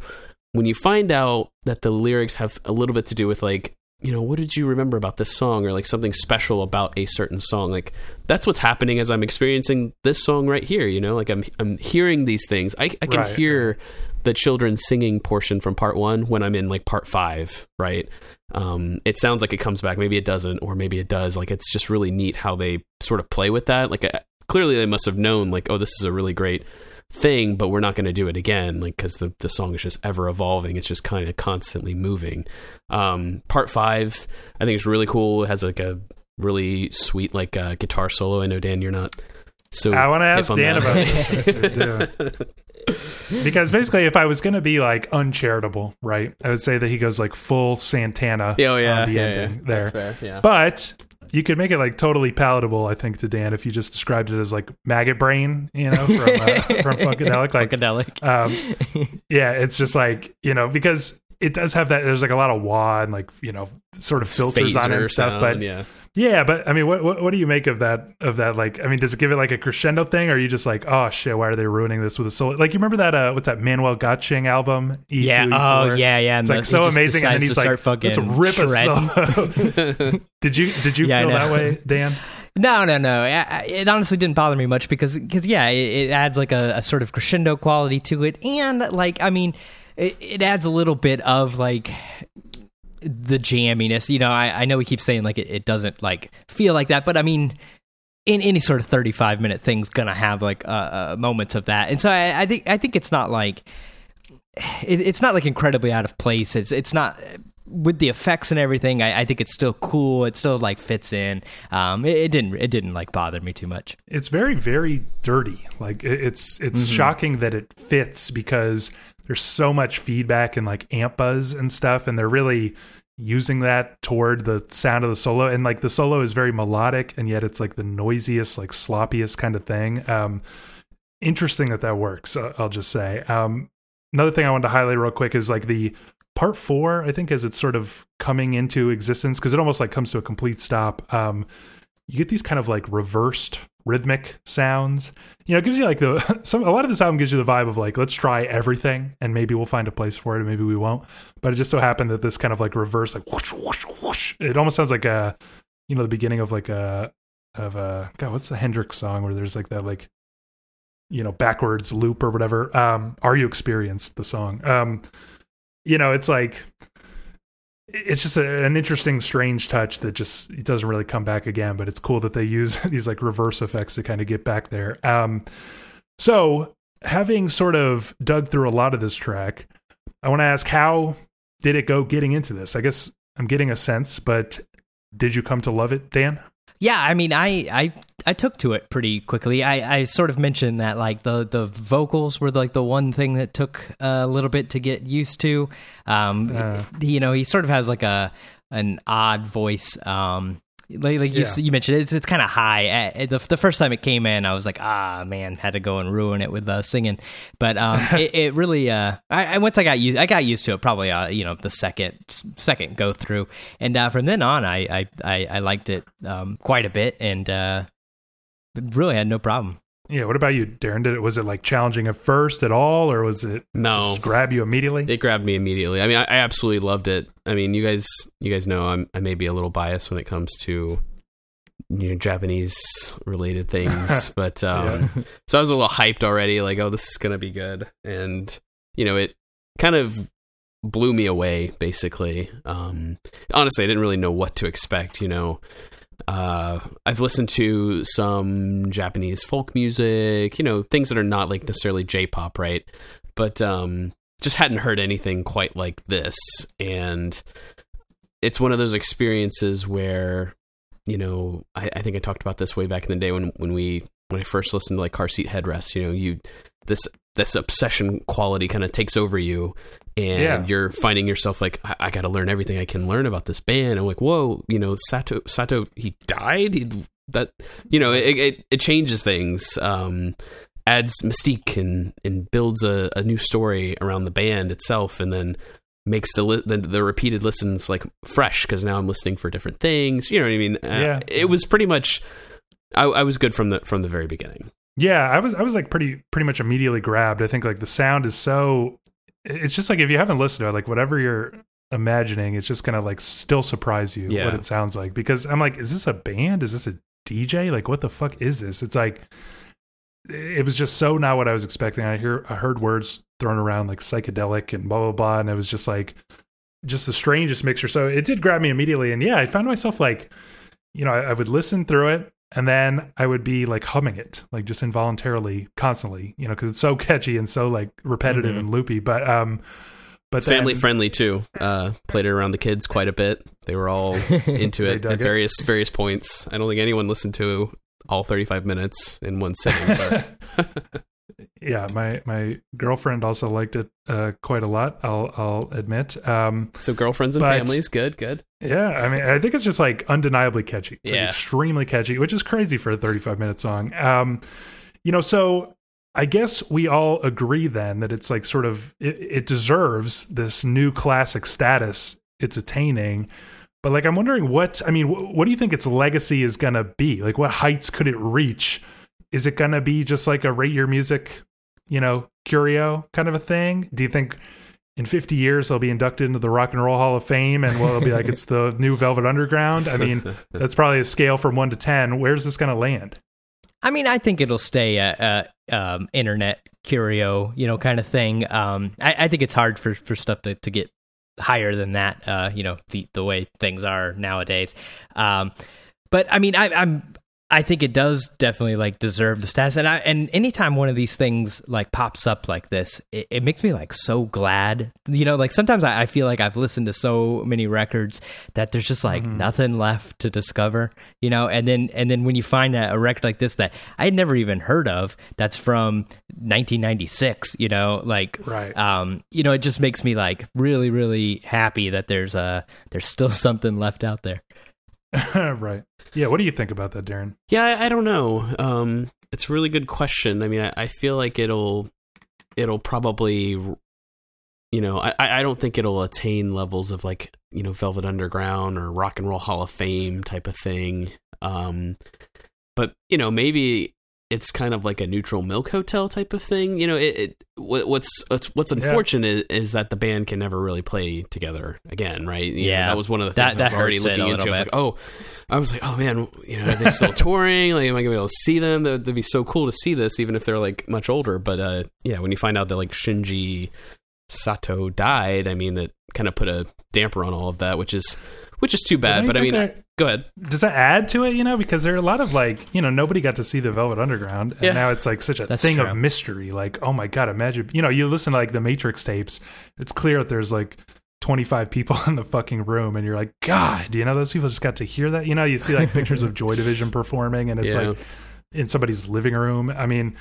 when you find out that the lyrics have a little bit to do with like you know what did you remember about this song or like something special about a certain song? Like that's what's happening as i'm experiencing this song right here you know? Like i'm i'm hearing these things. I, I can Right, hear the children singing portion from part one when i'm in like part five right um it sounds like it comes back. Maybe it doesn't or maybe it does. Like it's just really neat how they sort of play with that. Like uh, clearly they must have known like oh this is a really great thing but we're not going to do it again like because the, the song is just ever evolving. It's just kind of constantly moving. Um part five i think is really cool. It has like a really sweet like uh, guitar solo. I know dan you're not so I want to ask Dan that. about this. I do. because basically, if I was going to be like uncharitable, right, I would say that he goes like full Santana oh yeah, on the yeah, ending yeah. there. That's fair, yeah But you could make it like totally palatable, I think, to Dan if you just described it as like maggot brain, you know, from, uh, from Funkadelic. Like, Funkadelic. um, yeah, it's just like you know because it does have that. There's like a lot of wah and like you know sort of filters on it and stuff. sound, but yeah yeah, but I mean, what, what what do you make of that? Of that, like, I mean, does it give it like a crescendo thing, or are you just like, oh shit, why are they ruining this with a solo? Like, you remember that? Uh, what's that Manuel Göttsching album? E2, yeah. E4? Oh, yeah, yeah. It's like the- so amazing, and then he's like, let's rip shredding. a solo. did you did you Yeah, feel that way, Dan? No, no, no. It honestly didn't bother me much because, because yeah, it, it adds like a, a sort of crescendo quality to it, and like, I mean, it, it adds a little bit of like the jamminess. You know, I, I know we keep saying like it, it doesn't like feel like that, but I mean, in any sort of thirty-five minute thing's gonna have like uh, uh, moments of that, and so I, I think I think it's not like it, it's not like incredibly out of place. It's it's not with the effects and everything. I, I think it's still cool. It still like fits in. Um, it, it didn't it didn't like bother me too much. It's very very dirty. Like it- it's it's Mm-hmm. shocking that it fits because there's so much feedback and like amp buzz and stuff, and they're really using that toward the sound of the solo. And like the solo is very melodic and yet it's like the noisiest like sloppiest kind of thing. Um interesting that that works uh, i'll just say. Um another thing i wanted to highlight real quick is like the part four i think as it's sort of coming into existence because it almost like comes to a complete stop. Um you get these kind of like reversed rhythmic sounds. You know it gives you like the some a lot of this album gives you the vibe of like let's try everything and maybe we'll find a place for it and maybe we won't. But it just so happened that this kind of like reverse like whoosh, whoosh, whoosh. it almost sounds like a you know the beginning of like a of a god what's the hendrix song where there's like that like you know backwards loop or whatever? Um are you experienced the song. Um you know it's like it's just a, an interesting strange touch that just it doesn't really come back again but it's cool that they use these like reverse effects to kind of get back there. Um so having sort of dug through a lot of this track i want to ask how did it go getting into this? I guess i'm getting a sense but did you come to love it dan? Yeah, I mean, I I I took to it pretty quickly. I I sort of mentioned that like the the vocals were like the one thing that took a little bit to get used to. Um, Uh. you know, he sort of has like a an odd voice. Um, like, like you, Yeah. you mentioned, it's it's kind of high. The the first time it came in, I was like, ah man, had to go and ruin it with uh, singing. But um, it, it really, uh, I, I once I got used, I got used to it. Probably, uh, you know, the second second go through, and uh, from then on, I I I, I liked it um, quite a bit, and uh, really had no problem. Yeah. What about you, Darren? Did it was it like challenging at first at all, or was it No. just grab you immediately? It grabbed me immediately. I mean, I, I absolutely loved it. I mean, you guys, you guys know I'm, I may be a little biased when it comes to you know Japanese related things, but um, so I was a little hyped already. Like, oh, this is gonna be good, and you know, it kind of blew me away. Basically, um, honestly, I didn't really know what to expect. You know. Uh, I've listened to some Japanese folk music, you know, things that are not like necessarily J-pop, right? But um, just hadn't heard anything quite like this and it's one of those experiences where you know I, I think i talked about this way back in the day when when we when i first listened to like car seat headrests you know you this this obsession quality kind of takes over you and Yeah. you're finding yourself like i, I got to learn everything i can learn about this band i'm like whoa you know sato sato he died he, that you know it, it, it changes things um adds mystique and and builds a, a new story around the band itself and then makes the, li- the the repeated listens like fresh because now I'm listening for different things. You know what I mean? Uh, Yeah. It was pretty much. I, I was good from the from the very beginning. Yeah, I was I was like pretty pretty much immediately grabbed. I think like the sound is so it's just like if you haven't listened to it, like whatever you're imagining, it's just gonna like still surprise you Yeah. what it sounds like. Because I'm like, is this a band? Is this a DJ? Like what the fuck is this? It's like it was just so not what I was expecting. I hear I heard words thrown around like psychedelic and blah blah blah, and it was just like just the strangest mixture. So it did grab me immediately, and yeah, I found myself like, you know, I, I would listen through it, and then I would be like humming it, like just involuntarily, constantly, you know, because it's so catchy and so like repetitive Mhm. and loopy. But um, but It's family then- friendly too. Uh, played it around the kids quite a bit. They were all into it at it? various various points. I don't think anyone listened to all 35 minutes in one sitting. But yeah, my my girlfriend also liked it uh, quite a lot. I'll I'll admit. Um, so girlfriends and But- families, good, good. Yeah, I mean, I think it's just like undeniably catchy. It's like Yeah. extremely catchy, which is crazy for a 35 minute song. Um, you know, so I guess we all agree then that it's like sort of it, it deserves this new classic status it's attaining. But like, I'm wondering what I mean. Wh- what do you think its legacy is gonna be? Like, what heights could it reach? Is it gonna be just like a rate your music, you know, curio kind of a thing? Do you think? In 50 years they'll be inducted into the Rock and Roll Hall of Fame and well, it'll be like it's the new Velvet Underground. I mean, that's probably a scale from 1 to 10. Where's this going to land? I mean, I think it'll stay a, a um, internet curio, you know, kind of thing. Um, I, I think it's hard for, for stuff to, to get higher than that, uh, you know, the, the way things are nowadays. Um, but I mean, I, I'm, I think it does definitely like deserve the status. And I, and anytime one of these things like pops up like this, it, it makes me like so glad, you know, like sometimes I, I feel like I've listened to so many records that there's just like nothing left to discover, you know, and then, and then when you find a, a record like this that I had never even heard of, that's from 1996, you know, like, Right. um, you know, it just makes me like really, really happy that there's a, there's still something left out there. right. Yeah. What do you think about that, Darren? Yeah, I, I don't know. Um, it's a really good question. I mean, I, I feel like it'll it'll probably, you know, I, I don't think it'll attain levels of like you know Velvet Underground or Rock and Roll Hall of Fame type of thing. Um, but you know, maybe it's kind of like a neutral milk hotel type of thing. You know, it, it what's what's what's Yeah. unfortunate is, that the band can never really play together again, right? You know, Yeah. that was one of the That- things I was that already hurts it a looking into. I was like, oh, I was like, oh man, you know, are they still touring? Like, am I gonna be able to see them? That would be so cool to see this, even if they're like much older. But uh, yeah, when you find out that like Shinji Sato died, I mean, that kind of put a damper on all of that, which is which is too bad. Don't you But I mean, that- go ahead. does that add to it? You know, because there are a lot of like, you know, nobody got to see the Velvet Underground, and Yeah. now it's like such a That's thing true. of mystery. Like, oh my god, imagine, you know, you listen to like the Matrix tapes. It's clear that there's like 25 people in the fucking room, and you're like, God, you know, those people just got to hear that. You know, you see like pictures of Joy Division performing, and it's Yeah. like in somebody's living room. I mean,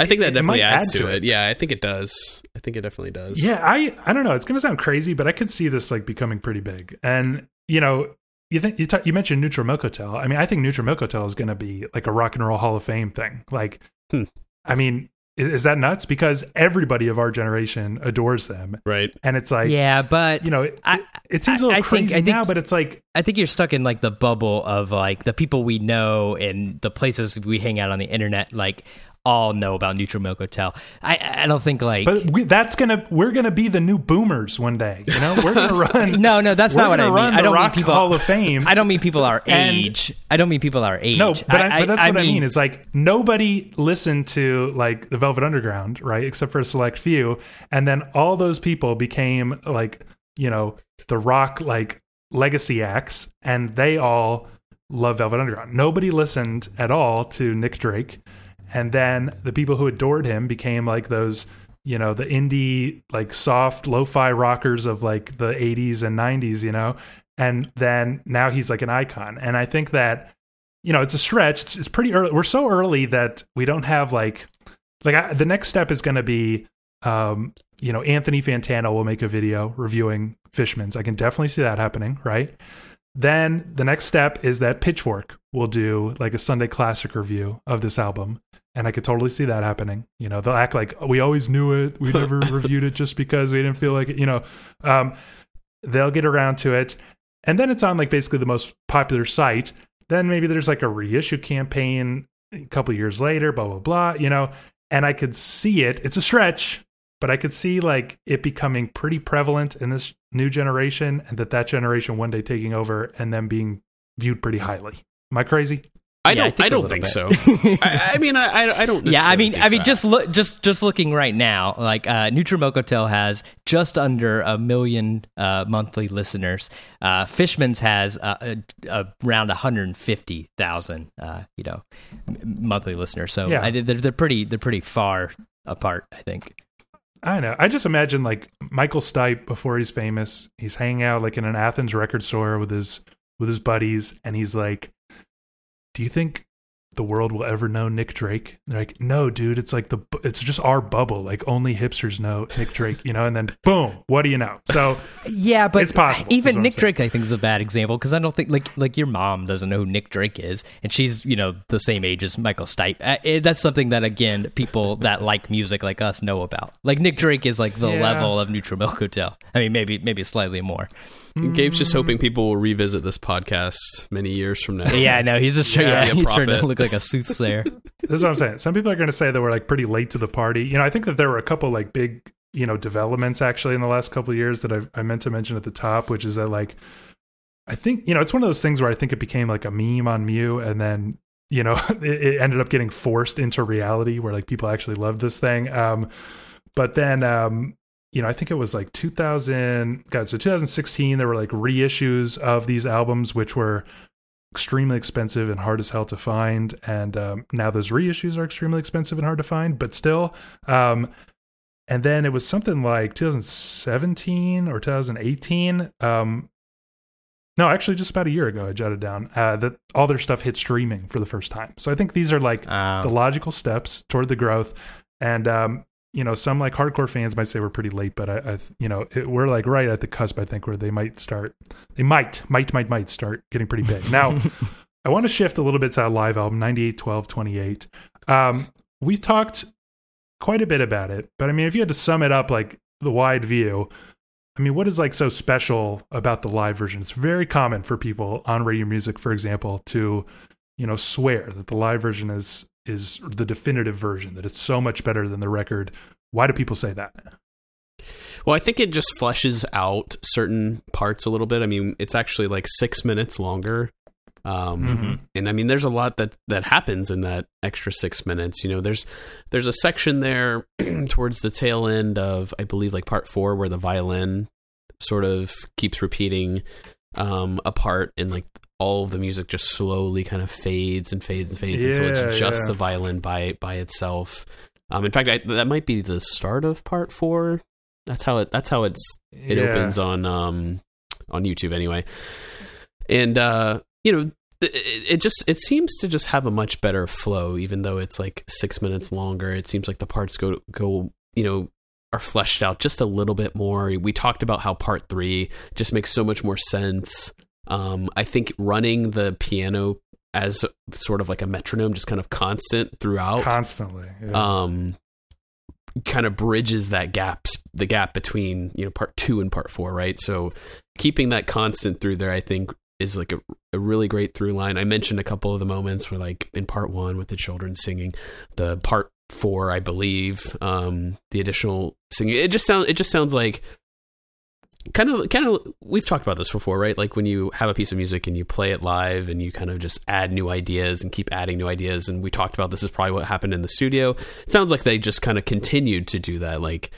I think that definitely might adds add to, to it. it. Yeah, I think it does. I think it definitely does. Yeah, I I don't know. It's gonna sound crazy, but I could see this like becoming pretty big. And you know, you think you ta- you mentioned Neutral Milk Hotel. I mean, I think Neutral Milk Hotel is gonna be like a Rock and Roll Hall of Fame thing. Like, Hmm. I mean, is, is that nuts? Because everybody of our generation adores them, right? and it's like, yeah, but you know, it, I- it seems a little I think- crazy I think- now, but it's like, I think you're stuck in like the bubble of like the people we know and the places we hang out on the internet, like all know about Neutral Milk Hotel. I I don't think like but we, that's gonna we're gonna be the new boomers one day. You know, we're gonna run. no, no, that's not what I mean. I don't Rock mean people. Hall of Fame. I don't mean people our And- age. I don't mean people our age. No, but, I, but that's what I mean. Is like nobody listened to like the Velvet Underground, right? Except for a select few, and then all those people became like you know the rock like legacy acts, and they all love Velvet Underground. Nobody listened at all to Nick Drake, and then the people who adored him became like those you know the indie like soft lo-fi rockers of like the 80s and 90s you know? And then now he's like an icon. And i think that you know it's a stretch. It's, it's pretty early we're so early that we don't have like like I, the next step is going to be um you know anthony fantano will make a video reviewing fishmans. I can definitely see that happening right? Then the next step is that pitchfork will do like a sunday classic review of this album and i could totally see that happening you know they'll act like we always knew it we never reviewed it just because we didn't feel like it you know um they'll get around to it. And then it's on like basically the most popular site. Then maybe there's like a reissue campaign a couple years later blah blah blah you know? And i could see it it's a stretch but i could see like it becoming pretty prevalent in this new generation and that that generation one day taking over and then being viewed pretty highly. Am i crazy I Yeah, don't. think I, a don't think bit. so. I, I mean, I, I- I don't. yeah, I mean, I mean, so. just look, just just looking right now, like uh, Neutral Milk has just under a million uh, monthly listeners. Uh, Fishmans has uh, uh, around 150,000, uh, you know, monthly listeners. So Yeah. I, they're they're pretty they're pretty far apart. I think. I know. I just imagine like Michael Stipe before he's famous. He's hanging out like in an Athens record store with his with his buddies, and he's like, "Do you think the world will ever know Nick Drake?" They're like, "No, dude. It's like the it's just our bubble. Like only hipsters know Nick Drake, you know." And then boom, what do you know? So Yeah, but It's possible, Even Nick. Drake, I think, is a bad example because I don't think like like your mom doesn't know who Nick Drake is, and she's you know the same age as Michael Stipe. Uh, it- that's something that again people that like music like us know about. Like Nick Drake is like the Yeah. level of Neutral Milk Hotel. I mean, maybe maybe slightly more. Gabe's just hoping people will revisit this podcast many years from now. Yeah, no, he's just Yeah, yeah, be a he's trying to look like a soothsayer. this is what I'm saying. Some people are going to say that we're like pretty late to the party. You know, I think that there were a couple like big, you know, developments actually in the last couple of years that I, I meant to mention at the top, which is that like, I think you know, it's one of those things where I think it became like a meme on mu, and then you know, it, it ended up getting forced into reality where like people actually loved this thing. Um, but then, um, you know, I think it was like 2000. God, so 2016, there were like reissues of these albums, which were extremely expensive and hard as hell to find. And um, now those reissues are extremely expensive and hard to find, but still. Um, and then it was something like 2017 or 2018. Um, no, actually, just about a year ago, I jotted down uh, that all their stuff hit streaming for the first time. So I think these are like the logical steps toward the growth. And um, you know, some like hardcore fans might say we're pretty late, but I, I you know, it, we're like right at the cusp. I think where they might start, they might, might, might, might start getting pretty big. Now, I want to shift a little bit to that live album, 98, 12, 28. Um, we talked quite a bit about it, but I mean, if you had to sum it up, like the wide view, I mean, what is like so special about the live version? It's very common for people on radio music, for example, to you know swear that the live version is is the definitive version, that it's so much better than the record. Why do people say that? Well, I think it just fleshes out certain parts a little bit. I mean, it's actually like six minutes longer. Um, Mhm. and I mean, there's a lot that, that happens in that extra six minutes. You know, there's, there's a section there towards the tail end of, I believe like part four, where the violin sort of keeps repeating, um, a part and like all of the music just slowly kind of fades and fades and fades until it's just yeah. the violin by, by itself. Um, in fact, I, that might be the start of part four. That's how it. That's how it's. It Yeah. opens on um on YouTube anyway, and uh, you know, it, it just it seems to just have a much better flow, even though it's like six minutes longer. It seems like the parts go go you know are fleshed out just a little bit more. We talked about how part three just makes so much more sense. Um, I think running the piano as sort of like a metronome, just kind of constant throughout Constantly. Yeah. um kind of bridges that gaps the gap between you know part two and part four right so keeping that constant through there i think is like a, a really great through line i mentioned a couple of the moments where like in part one with the children singing the part four i believe um the additional singing it just sounds it just sounds like kind of kind of we've talked about this before right like when you have a piece of music and you play it live and you kind of just add new ideas and keep adding new ideas and we talked about this is probably what happened in the studio it sounds like they just kind of continued to do that like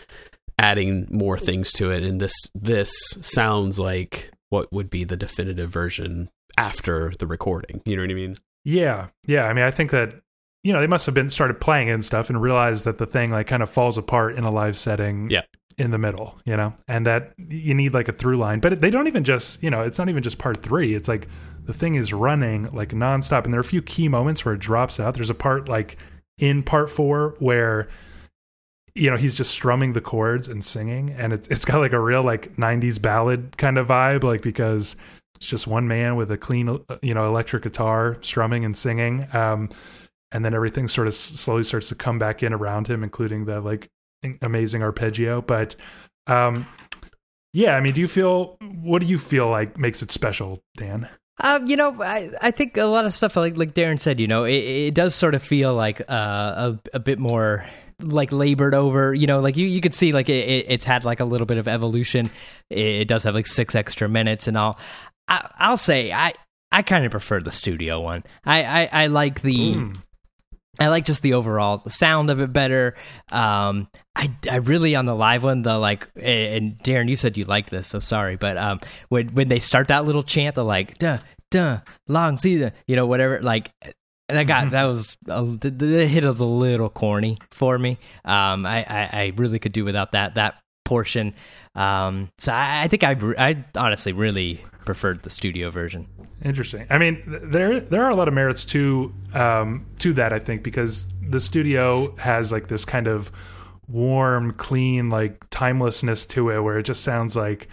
adding more things to it and this this sounds like what would be the definitive version after the recording you know what i mean Yeah, yeah. I mean, I think that you know they must have been started playing it and stuff and realized that the thing like kind of falls apart in a live setting. Yeah. In the middle, you know, and that you need like a through line, but they don't even just, you know, it's not even just part three. It's like the thing is running like nonstop, and there are a few key moments where it drops out. There's a part like in part four where you know he's just strumming the chords and singing and it's it's got like a real like 90s ballad kind of vibe like because it's just one man with a clean uh, you know electric guitar strumming and singing um and then everything sort of slowly starts to come back in around him including the like amazing arpeggio but um yeah i mean do you feel what do you feel like makes it special dan Um, you know, I, I think a lot of stuff like like Darren said, you know, it, it does sort of feel like uh, a a bit more like labored over. You know, like you you could see like it, it- it's had like a little bit of evolution. It does have like six extra minutes and all. I, I'll say I I kind of prefer the studio one. I I, I like the. Mm. I like just the overall sound of it better. Um, I, I really on the live one the like and Darren you said you liked this so sorry but um when when they start that little chant the like duh duh long season you know whatever like that got that was a, the, the hit was a little corny for me. Um I, I I really could do without that that portion. Um so I, I think I I honestly really preferred the studio version Interesting. I mean, there there are a lot of merits to um, to that. I think because the studio has like this kind of warm, clean, like timelessness to it, where it just sounds like,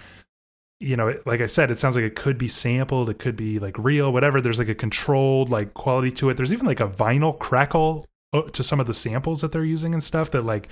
you know, like I said, it sounds like it could be sampled, it could be like real, whatever. There's like a controlled like quality to it. There's even like a vinyl crackle uh, to some of the samples that they're using and stuff that like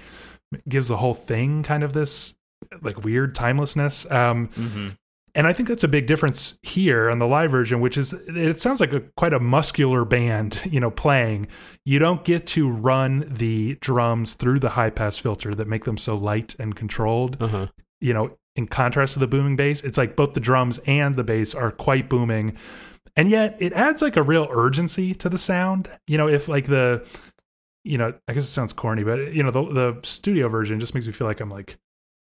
gives the whole thing kind of this like weird timelessness. Um, mm-hmm. And I think that's a big difference here on the live version, which is it sounds like a quite a muscular band, you know, playing. You don't get to run the drums through the high pass filter that make them so light and controlled. uh-huh You know, in contrast to the booming bass, it's like both the drums and the bass are quite booming. And yet it adds like a real urgency to the sound. You know, if like the you know, I guess it sounds corny, but you know, the the studio version just makes me feel like I'm like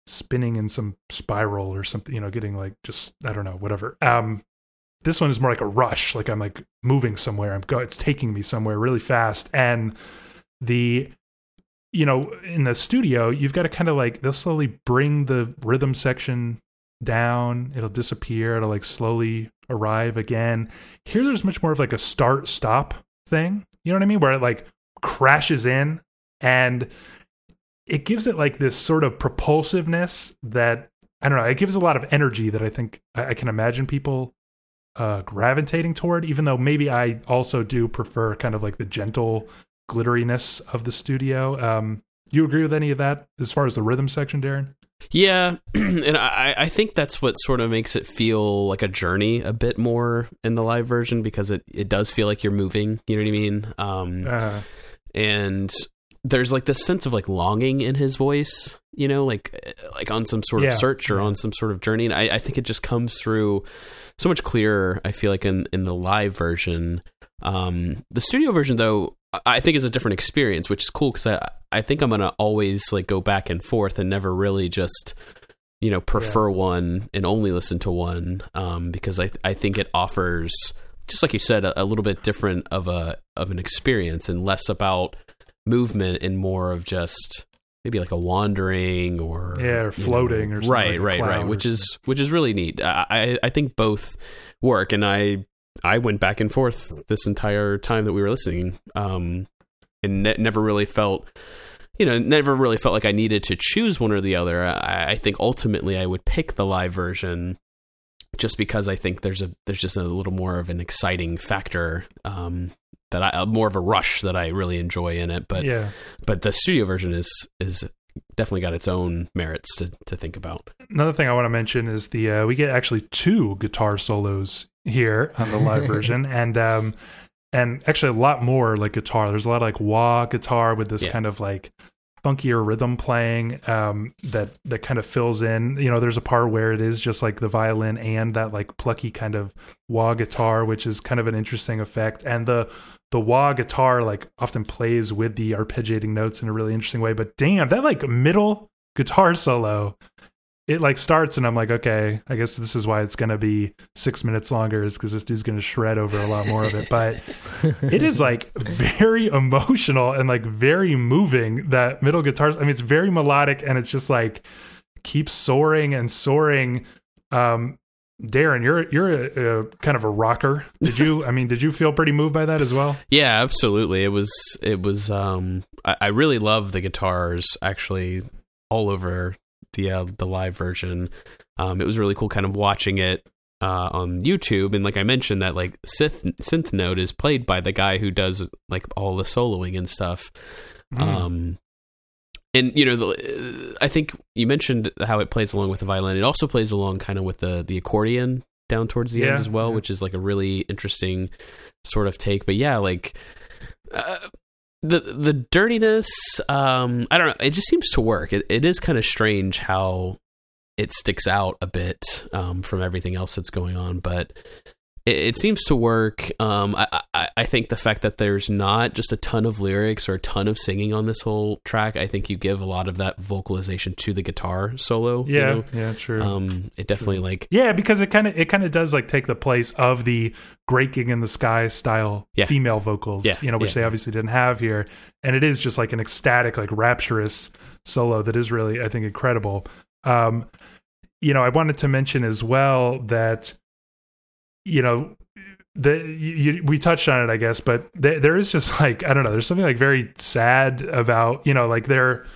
spinning in some spiral or something, you know, getting like just I don't know, whatever. Um this one is more like a rush, like I'm like moving somewhere. I'm go it's taking me somewhere really fast and the you know, in the studio, you've got to kind of like they'll slowly bring the rhythm section down, it'll disappear, it'll like slowly arrive again. Here there's much more of like a start stop thing. You know what I mean? Where it like crashes in and it gives it like this sort of propulsiveness that I don't know. It gives a lot of energy that I think I, I can imagine people uh, gravitating toward. Even though maybe I also do prefer kind of like the gentle glitteriness of the studio. Um, you agree with any of that as far as the rhythm section, Darren? Yeah, and I, I think that's what sort of makes it feel like a journey a bit more in the live version because it, it does feel like you're moving. You know what I mean? Um, Uh, and there's like this sense of like longing in his voice, you know, like like on some sort of search or on some sort of journey. And I, I think it just comes through so much clearer. I feel like in in the live version, um, the studio version though. I- think is a different experience, which is cool because I I think I'm gonna always like go back and forth and never really just you know prefer one and only listen to one um, because I I think it offers just like you said a, a little bit different of a of an experience and less about movement and more of just maybe like a wandering or Yeah, or you floating or something right like right right which is which is really neat. I, I I think both work and I I went back and forth this entire time that we were listening um and ne- never really felt you know never really felt like I needed to choose one or the other. I, I think ultimately I would pick the live version just because I think there's a there's just a little more of an exciting factor um that I uh, more of a rush that I really enjoy in it but yeah, but the studio version is is definitely got its own merits to to think about. Another thing I want to mention is the uh, we get actually two guitar solos here on the live version, and um, and actually a lot more like guitar. There's a lot of like wah guitar with this Yeah. kind of like funkier rhythm playing um, that that kind of fills in. You know, there's a part where it is just like the violin and that like plucky kind of wah guitar, which is kind of an interesting effect. And the the wah guitar like often plays with the arpeggiating notes in a really interesting way. But damn, that like middle guitar solo it like starts and I'm like, okay, I guess this is why it's gonna be six minutes longer, is because this dude's gonna shred over a lot more of it. But it is like very emotional and like very moving. That middle guitars, I mean, it's very melodic and it's just like keeps soaring and soaring. Um, Darren, you're you're a, a kind of a rocker. Did you? I mean, did you feel pretty moved by that as well? Yeah, absolutely. It was it was um I, I really love the guitars actually all over the uh, the live version. Um it was really cool kind of watching it uh on YouTube and like I mentioned that like synth synth note is played by the guy who does like all the soloing and stuff. Mm. Um and you know the, I think you mentioned how it plays along with the violin. It also plays along kind of with the the accordion down towards the Yeah, end as well, yeah. which is like a really interesting sort of take. But yeah, like uh, the the dirtiness, um, I don't know. It just seems to work. It, it is kind of strange how it sticks out a bit um, from everything else that's going on, but it, it seems to work. Um, I, I I think the fact that there's not just a ton of lyrics or a ton of singing on this whole track, I think you give a lot of that vocalization to the guitar solo. you Yeah, know? yeah, true. Um, it definitely like Yeah, because it kind of it kind of does like take the place of the "Great Gig in the Sky" style Yeah. female vocals, Yeah, you know, which yeah. they obviously didn't have here, and it is just like an ecstatic, like rapturous solo that is really, I think, incredible. Um, you know, I wanted to mention as well that, you know, the you, you, we touched on it, I guess, but there, there is just like I don't know, there's something like very sad about you know, like they're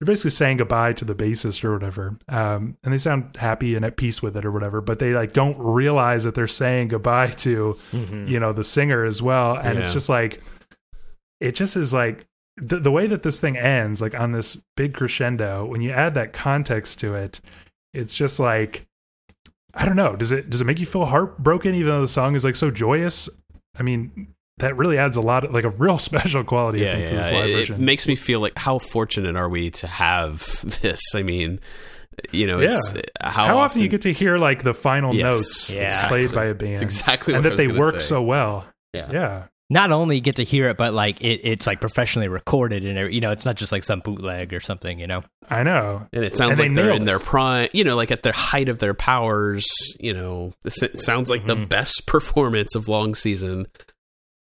they're basically saying goodbye to the bassist or whatever um, and they sound happy and at peace with it or whatever but they like don't realize that they're saying goodbye to you know the singer as well and it's just like it just is like the, the way that this thing ends like on this big crescendo when you add that context to it it's just like i don't know does it does it make you feel heartbroken even though the song is like so joyous i mean that really adds a lot of like a real special quality I yeah, think, to yeah. this live It, it makes me feel like how fortunate are we to have this? I mean, you know, it's uh, how, how, often, you get to hear like the final Yes, notes Yeah. played by a band It's exactly and what I that was they work say. so well yeah. yeah Not only get to hear it, but like it, it's like professionally recorded and you know, it's not just like some bootleg or something. You know. i know And it sounds And like they're in their prime, you know, like at the height of their powers. You know, it sounds like the Mhm. best performance of long season.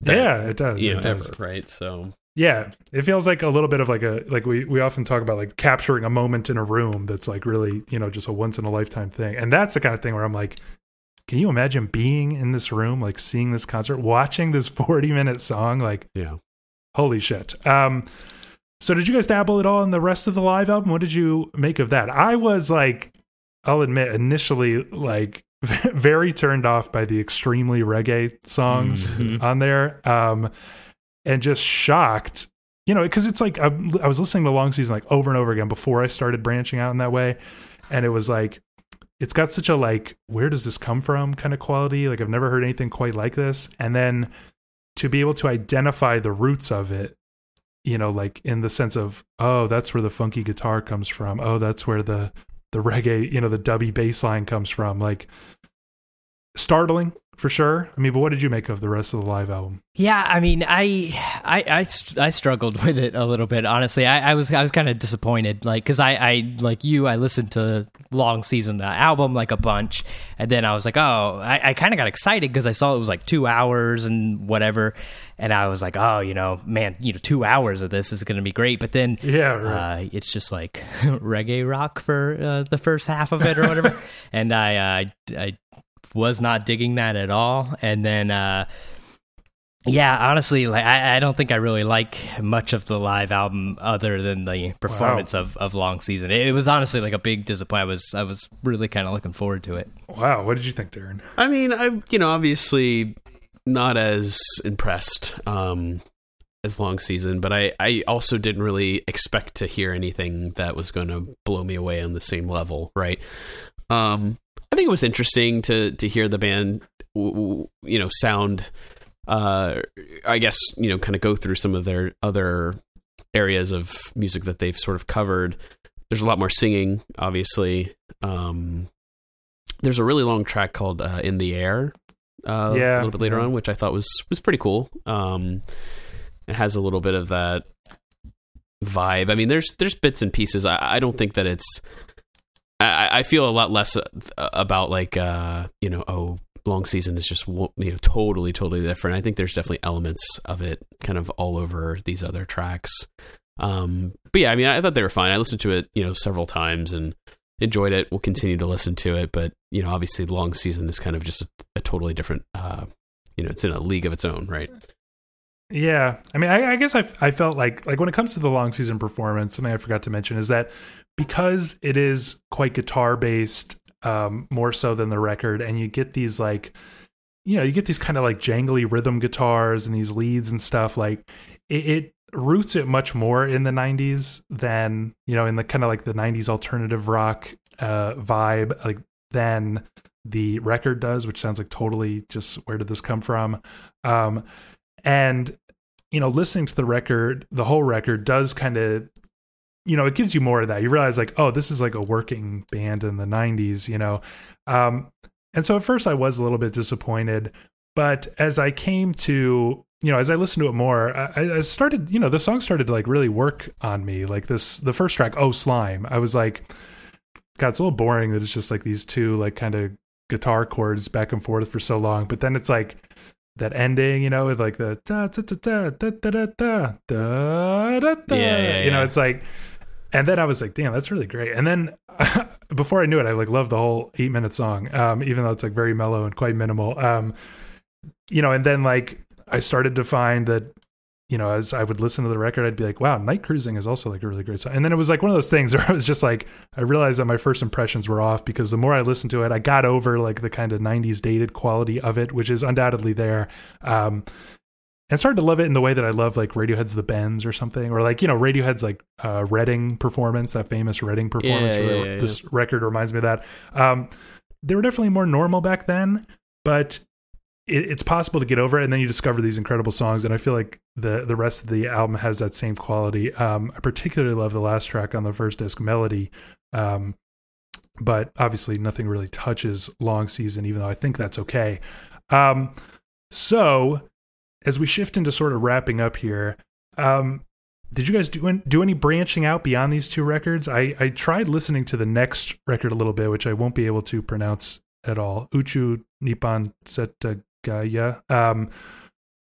that- yeah it does you it know, does. ever, right? So yeah it feels like a little bit of like a like we we often talk about like capturing a moment in a room that's like really you know just a once in a lifetime thing and that's the kind of thing where i'm like can you imagine being in this room like seeing this concert watching this 40 minute song like yeah, holy shit. Um so did you guys dabble at all in the rest of the live album? What did you make of that? I was like i'll admit initially like very turned off by the extremely reggae songs Mhm. on there um and just shocked you know because it's like I, I was listening to long season like over and over again before i started branching out in that way and it was like it's got such a like where does this come from kind of quality. Like i've never heard anything quite like this. And then to be able to identify the roots of it you know like in the sense of oh that's where the funky guitar comes from. Oh that's where the the reggae you know the dubby bass line comes from. Like startling for sure i mean but what did you make of the rest of the live album Yeah, I mean, I, I, I, I struggled with it a little bit. Honestly, I, I was, I was kind of disappointed. Like, cause I, I, like you, I listened to Long Season, the album, like a bunch, and then I was like, oh, I, I kind of got excited because I saw it was like two hours and whatever, and I was like, oh, you know, man, you know, two hours of this is gonna be great. But then, yeah right. uh, it's just like reggae rock for uh, the first half of it or whatever, and I, uh, I was not digging that at all. And then, uh, yeah, honestly, like I, I don't think I really like much of the live album other than the performance of, of Long Season. It, it was honestly like a big disappointment. I was I was really kind of looking forward to it. wow what did you think darren I mean, I you know, obviously not as impressed. Um, as long season, but I I also didn't really expect to hear anything that was going to blow me away on the same level, right? Um, I think it was interesting to to hear the band, you know, sound. Uh, I guess you know, kind of go through some of their other areas of music that they've sort of covered. There's a lot more singing, obviously. Um, there's a really long track called uh, "In the Air." Uh, Yeah, a little bit later yeah. on, which I thought was was pretty cool. Um, it has a little bit of that vibe. I mean, there's there's bits and pieces. I, I don't think that it's. I, I feel a lot less uh, about like uh, you know oh long season is just you know totally totally different. I think there's definitely elements of it kind of all over these other tracks. Um, but yeah, I mean, I thought they were fine. I listened to it you know several times and enjoyed it. We'll continue to listen to it, but you know, obviously, long season is kind of just a, a totally different. Uh, you know, it's in a league of its own, right? Yeah, I mean, I, I guess I, I felt like like when it comes to the long season performance, something I forgot to mention is that because it is quite guitar based, um, more so than the record, and you get these like, you know, you get these kind of like jangly rhythm guitars and these leads and stuff. Like it, it roots it much more in the '90s than you know in the kind of like the '90s alternative rock uh, vibe, like than the record does, which sounds like totally just where did this come from? Um, and you know listening to the record the whole record does kind of you know it gives you more of that. You realize like oh this is like a working band in the 90s you know? Um and so at first i was a little bit disappointed but as i came to you know as i listened to it more i, I started you know the song started to like really work on me. Like this the first track oh slime i was like god it's a little boring that it's just like these two like kind of guitar chords back and forth for so long but then it's like that ending, you know, with like the da da da da da da da da da da. You know, it's like, and then I was like, damn, that's really great. And then before I knew it, I like loved the whole eight minute song, um, even though it's like very mellow and quite minimal. Um, you know, and then like I started to find that, you know, as I would listen to the record, I'd be like, wow, Night Cruising is also like a really great song. And then it was like one of those things where I was just like, I realized that my first impressions were off because the more I listened to it, I got over like the kind of 90s dated quality of it, which is undoubtedly there. Um, and started to love it in the way that I love like Radiohead's The Bends or something, or like, you know, Radiohead's like uh, Reading performance, that famous Reading performance. Yeah, where yeah, yeah, this record reminds me of that. Um, they were definitely more normal back then, but it, it's possible to get over it and then you discover these incredible songs and i feel like the the rest of the album has that same quality um i particularly love the last track on the first disc melody um but obviously nothing really touches long season even though i think that's okay um so as we shift into sort of wrapping up here um did you guys do an- do any branching out beyond these two records? I I tried listening to the next record a little bit, which I won't be able to pronounce at all. Uchu Nippon Setagaya, um,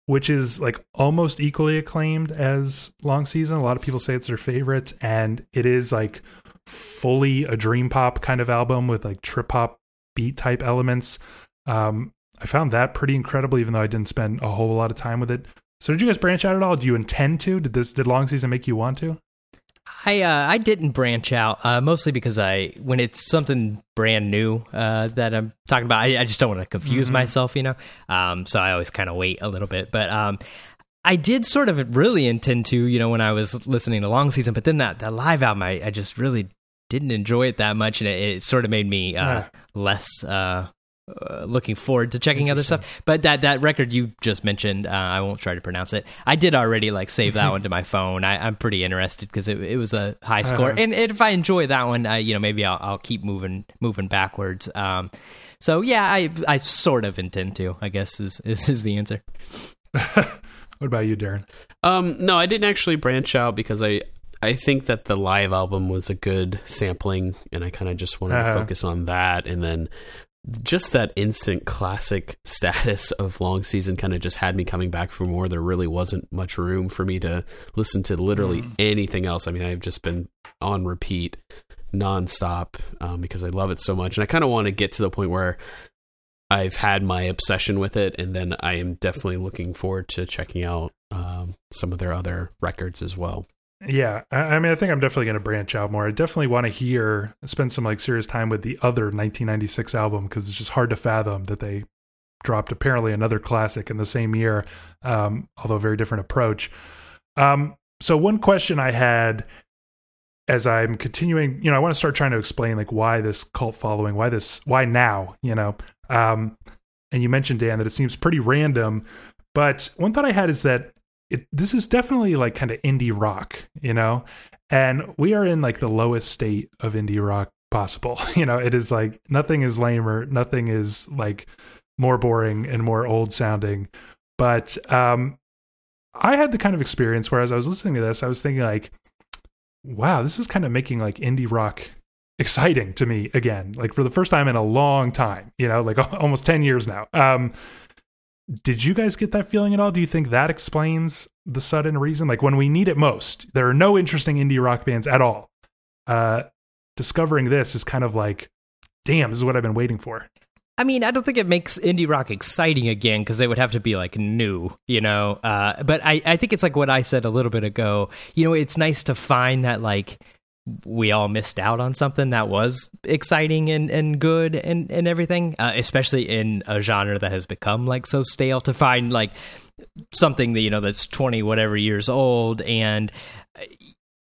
which is like almost equally acclaimed as Long Season. A lot of people say it's their favorite, and it is like fully a dream pop kind of album with like trip hop beat type elements. Um, I found that pretty incredible, even though I didn't spend a whole lot of time with it. So, did you guys branch out at all? Do you intend to? Did this did Long Season make you want to? I uh, I didn't branch out uh, mostly because I when it's something brand new uh, that I'm talking about, I, I just don't want to confuse Mhm. myself, you know. Um, so I always kind of wait a little bit, but um, I did sort of really intend to, you know, when I was listening to Long Season, but then that that live album, I, I just really didn't enjoy it that much, and it, it sort of made me uh, Yeah. less. Uh, looking forward to checking other stuff, but that that record you just mentioned, uh, I won't try to pronounce it. I did already like save that one to my phone. I, I'm pretty interested because it, it was a high score, Uh-huh. and, and if I enjoy that one, I, you know, maybe I'll, I'll keep moving moving backwards. Um, so yeah, I I sort of intend to. I guess is is, is the answer. what about you, Darren? Um, no, I didn't actually branch out because I I think that the live album was a good sampling, and I kind of just wanted Uh-huh. to focus on that, and then just that instant classic status of long season kind of just had me coming back for more. There really wasn't much room for me to listen to literally Mm. anything else. I mean, I've just been on repeat nonstop um, because I love it so much, and I kind of want to get to the point where I've had my obsession with it, and then I am definitely looking forward to checking out um, some of their other records as well. Yeah, I, I mean, I think I'm definitely going to branch out more. I definitely want to hear, spend some like serious time with the other 1996 album because it's just hard to fathom that they dropped apparently another classic in the same year, um, although very different approach. Um, so one question I had as I'm continuing, you know, I want to start trying to explain like why this cult following, why this, why now, you know. Um, and you mentioned Dan that it seems pretty random, but one thought I had is that it, this is definitely like kind of indie rock, you know, and we are in like the lowest state of indie rock possible. You know, it is like nothing is lamer, nothing is like more boring and more old sounding. But um, I had the kind of experience where as I was listening to this, I was thinking like, wow, this is kind of making like indie rock exciting to me again, like for the first time in a long time, you know, like almost 10 years now. Um, did you guys get that feeling at all? Do you think that explains the sudden reason? Like when we need it most, there are no interesting indie rock bands at all. Uh, discovering this is kind of like, damn, this is what I've been waiting for. I mean, I don't think it makes indie rock exciting again because it would have to be like new, you know. Uh, but I, I think it's like what I said a little bit ago. You know, it's nice to find that like we all missed out on something that was exciting and, and good and, and everything, uh, especially in a genre that has become like so stale to find like something that, you know, that's 20 whatever years old and,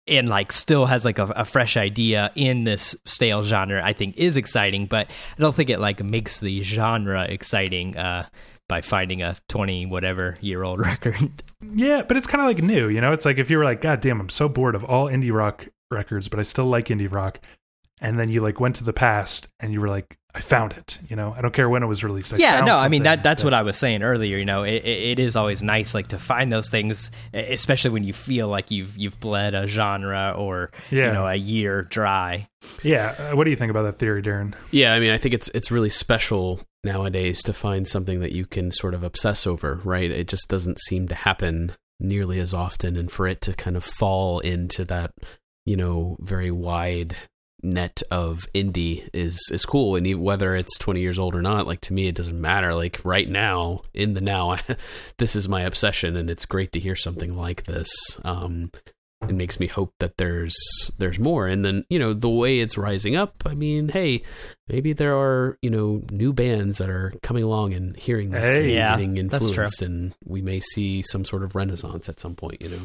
and like still has like a, a, fresh idea in this stale genre i think is exciting but i don't think it like makes the genre exciting uh by finding a 20 whatever year old record. Yeah but it's kind of like new you know? It's like if you were like god damn i'm so bored of all indie rock records, but I still like indie rock. And then you like went to the past and you were like, I found it. You know, I don't care when it was released. I yeah, no, I mean that that's that, what I was saying earlier. You know, it, it is always nice like to find those things, especially when you feel like you've you've bled a genre or yeah. you know a year dry. Yeah, uh, what do you think about that theory, Darren? Yeah, I mean, I think it's it's really special nowadays to find something that you can sort of obsess over. Right? It just doesn't seem to happen nearly as often, and for it to kind of fall into that you know very wide net of indie is is cool. And whether it's 20 years old or not like to me it doesn't matter. Like right now in the now this is my obsession and it's great to hear something like this. Um it makes me hope that there's there's more. And then you know the way it's rising up i mean hey maybe there are you know new bands that are coming along and hearing this hey, and yeah, getting influenced and we may see some sort of renaissance at some point you know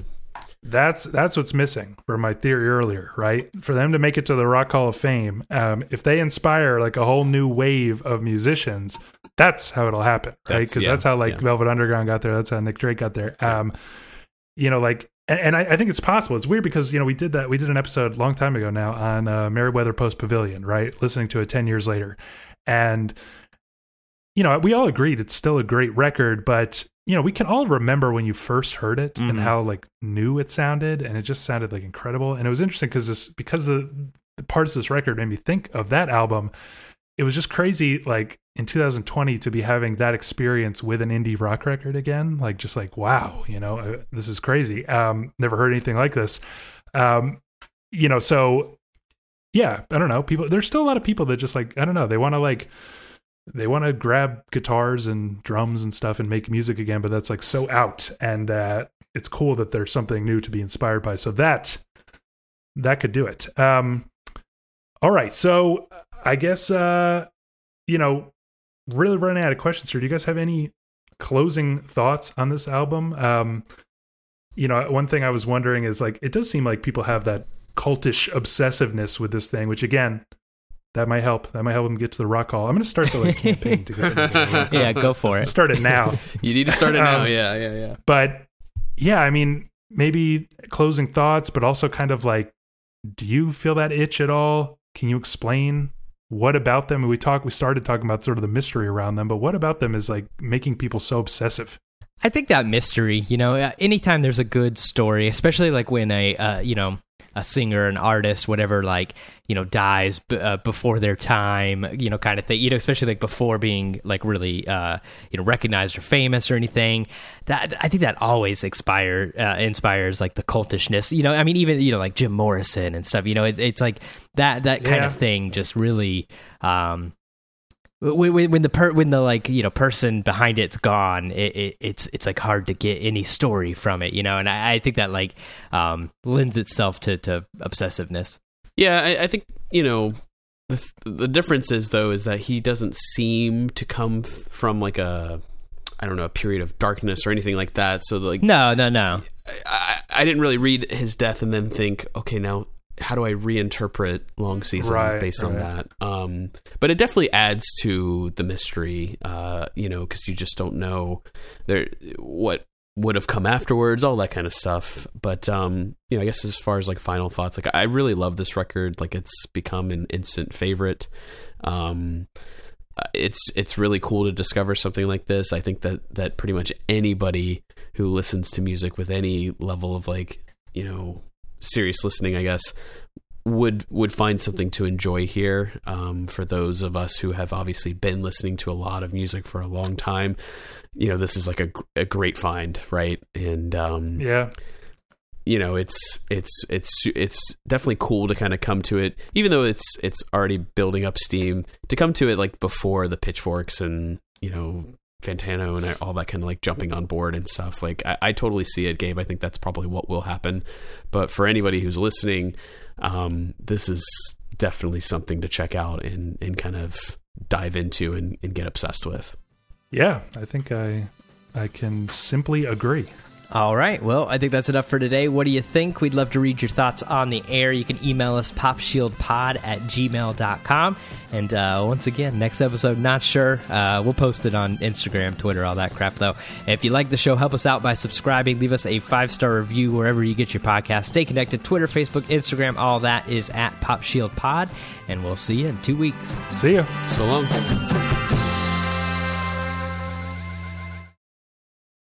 that's that's what's missing for my theory earlier, right? For them to make it to the Rock Hall of Fame, um, if they inspire like a whole new wave of musicians, that's how it'll happen, right? Because that's, yeah, that's, how like yeah. Velvet Underground got there. That's how Nick Drake got there. Um, you know, like, and, and I, I, think it's possible. It's weird because you know we did that. We did an episode a long time ago now on uh, Merriweather Post Pavilion, right? Listening to it ten years later, and you know we all agreed it's still a great record, but you know, we can all remember when you first heard it mm-hmm. and how like new it sounded, and it just sounded like incredible. And it was interesting because this because the, the parts of this record made me think of that album. It was just crazy, like in 2020, to be having that experience with an indie rock record again. Like, just like wow, you know, uh, this is crazy. Um, never heard anything like this. Um, you know, so yeah, I don't know. People, there's still a lot of people that just like I don't know. They want to like they want to grab guitars and drums and stuff and make music again, but that's like so out. And uh, it's cool that there's something new to be inspired by. So that that could do it. Um, all right, so I guess uh, you know, really running out of questions here. Do you guys have any closing thoughts on this album? Um, you know, one thing I was wondering is like, it does seem like people have that cultish obsessiveness with this thing, which again, that might help. That might help them get to the rock hall. I'm going to start the like, campaign to get. yeah, go for it. Start it now. you need to start it now. Um, yeah, yeah, yeah. But yeah, I mean, maybe closing thoughts, but also kind of like, do you feel that itch at all? Can you explain what about them? We talked. We started talking about sort of the mystery around them, but what about them is like making people so obsessive? I think that mystery, you know, uh, anytime there's a good story, especially like when a, uh, you know, a singer, an artist, whatever, like you know, dies b- uh, before their time, you know, kind of thing. You know, especially like before being like really, uh, you know, recognized or famous or anything. That I think that always inspire uh, inspires like the cultishness. You know, I mean, even you know, like Jim Morrison and stuff. You know, it's it's like that that kind yeah. of thing just really. Um, when, when the per, when the like you know person behind it's gone it, it, it's it's like hard to get any story from it you know and i, I think that like um, lends itself to to obsessiveness yeah I, I, think you know the the difference is though is that he doesn't seem to come from like a I don't know a period of darkness or anything like that. So like no, no, no. I, I didn't really read his death and then think, okay, now how do I reinterpret Long Season Right, based on that? Um, but it definitely adds to the mystery, uh, you know, because you just don't know there what would have come afterwards, all that kind of stuff. But um, you know, I guess as far as like final thoughts, like I really love this record. Like it's become an instant favorite. Um, uh, it's it's really cool to discover something like this. I think that that pretty much anybody who listens to music with any level of like you know serious listening, I guess, would would find something to enjoy here. Um, for those of us who have obviously been listening to a lot of music for a long time, you know, this is like a, a great find, right? And um, Yeah. you know it's it's it's it's definitely cool to kind of come to it even though it's it's already building up steam to come to it like before the pitchforks and you know Fantano and all that kind of like jumping on board and stuff like I, I totally see it Gabe I think that's probably what will happen but for anybody who's listening um, this is definitely something to check out and and kind of dive into and, and get obsessed with Yeah. I think I I can simply agree. All right. Well, I think that's enough for today. What do you think? We'd love to read your thoughts on the air. You can email us popshieldpod at gmail.com. And uh, once again, next episode, not sure. Uh, we'll post it on Instagram, Twitter, all that crap, though. If you like the show, help us out by subscribing. Leave us a five star review wherever you get your podcast. Stay connected. Twitter, Facebook, Instagram, all that is at popshieldpod. And we'll see you in two weeks. See ya. so long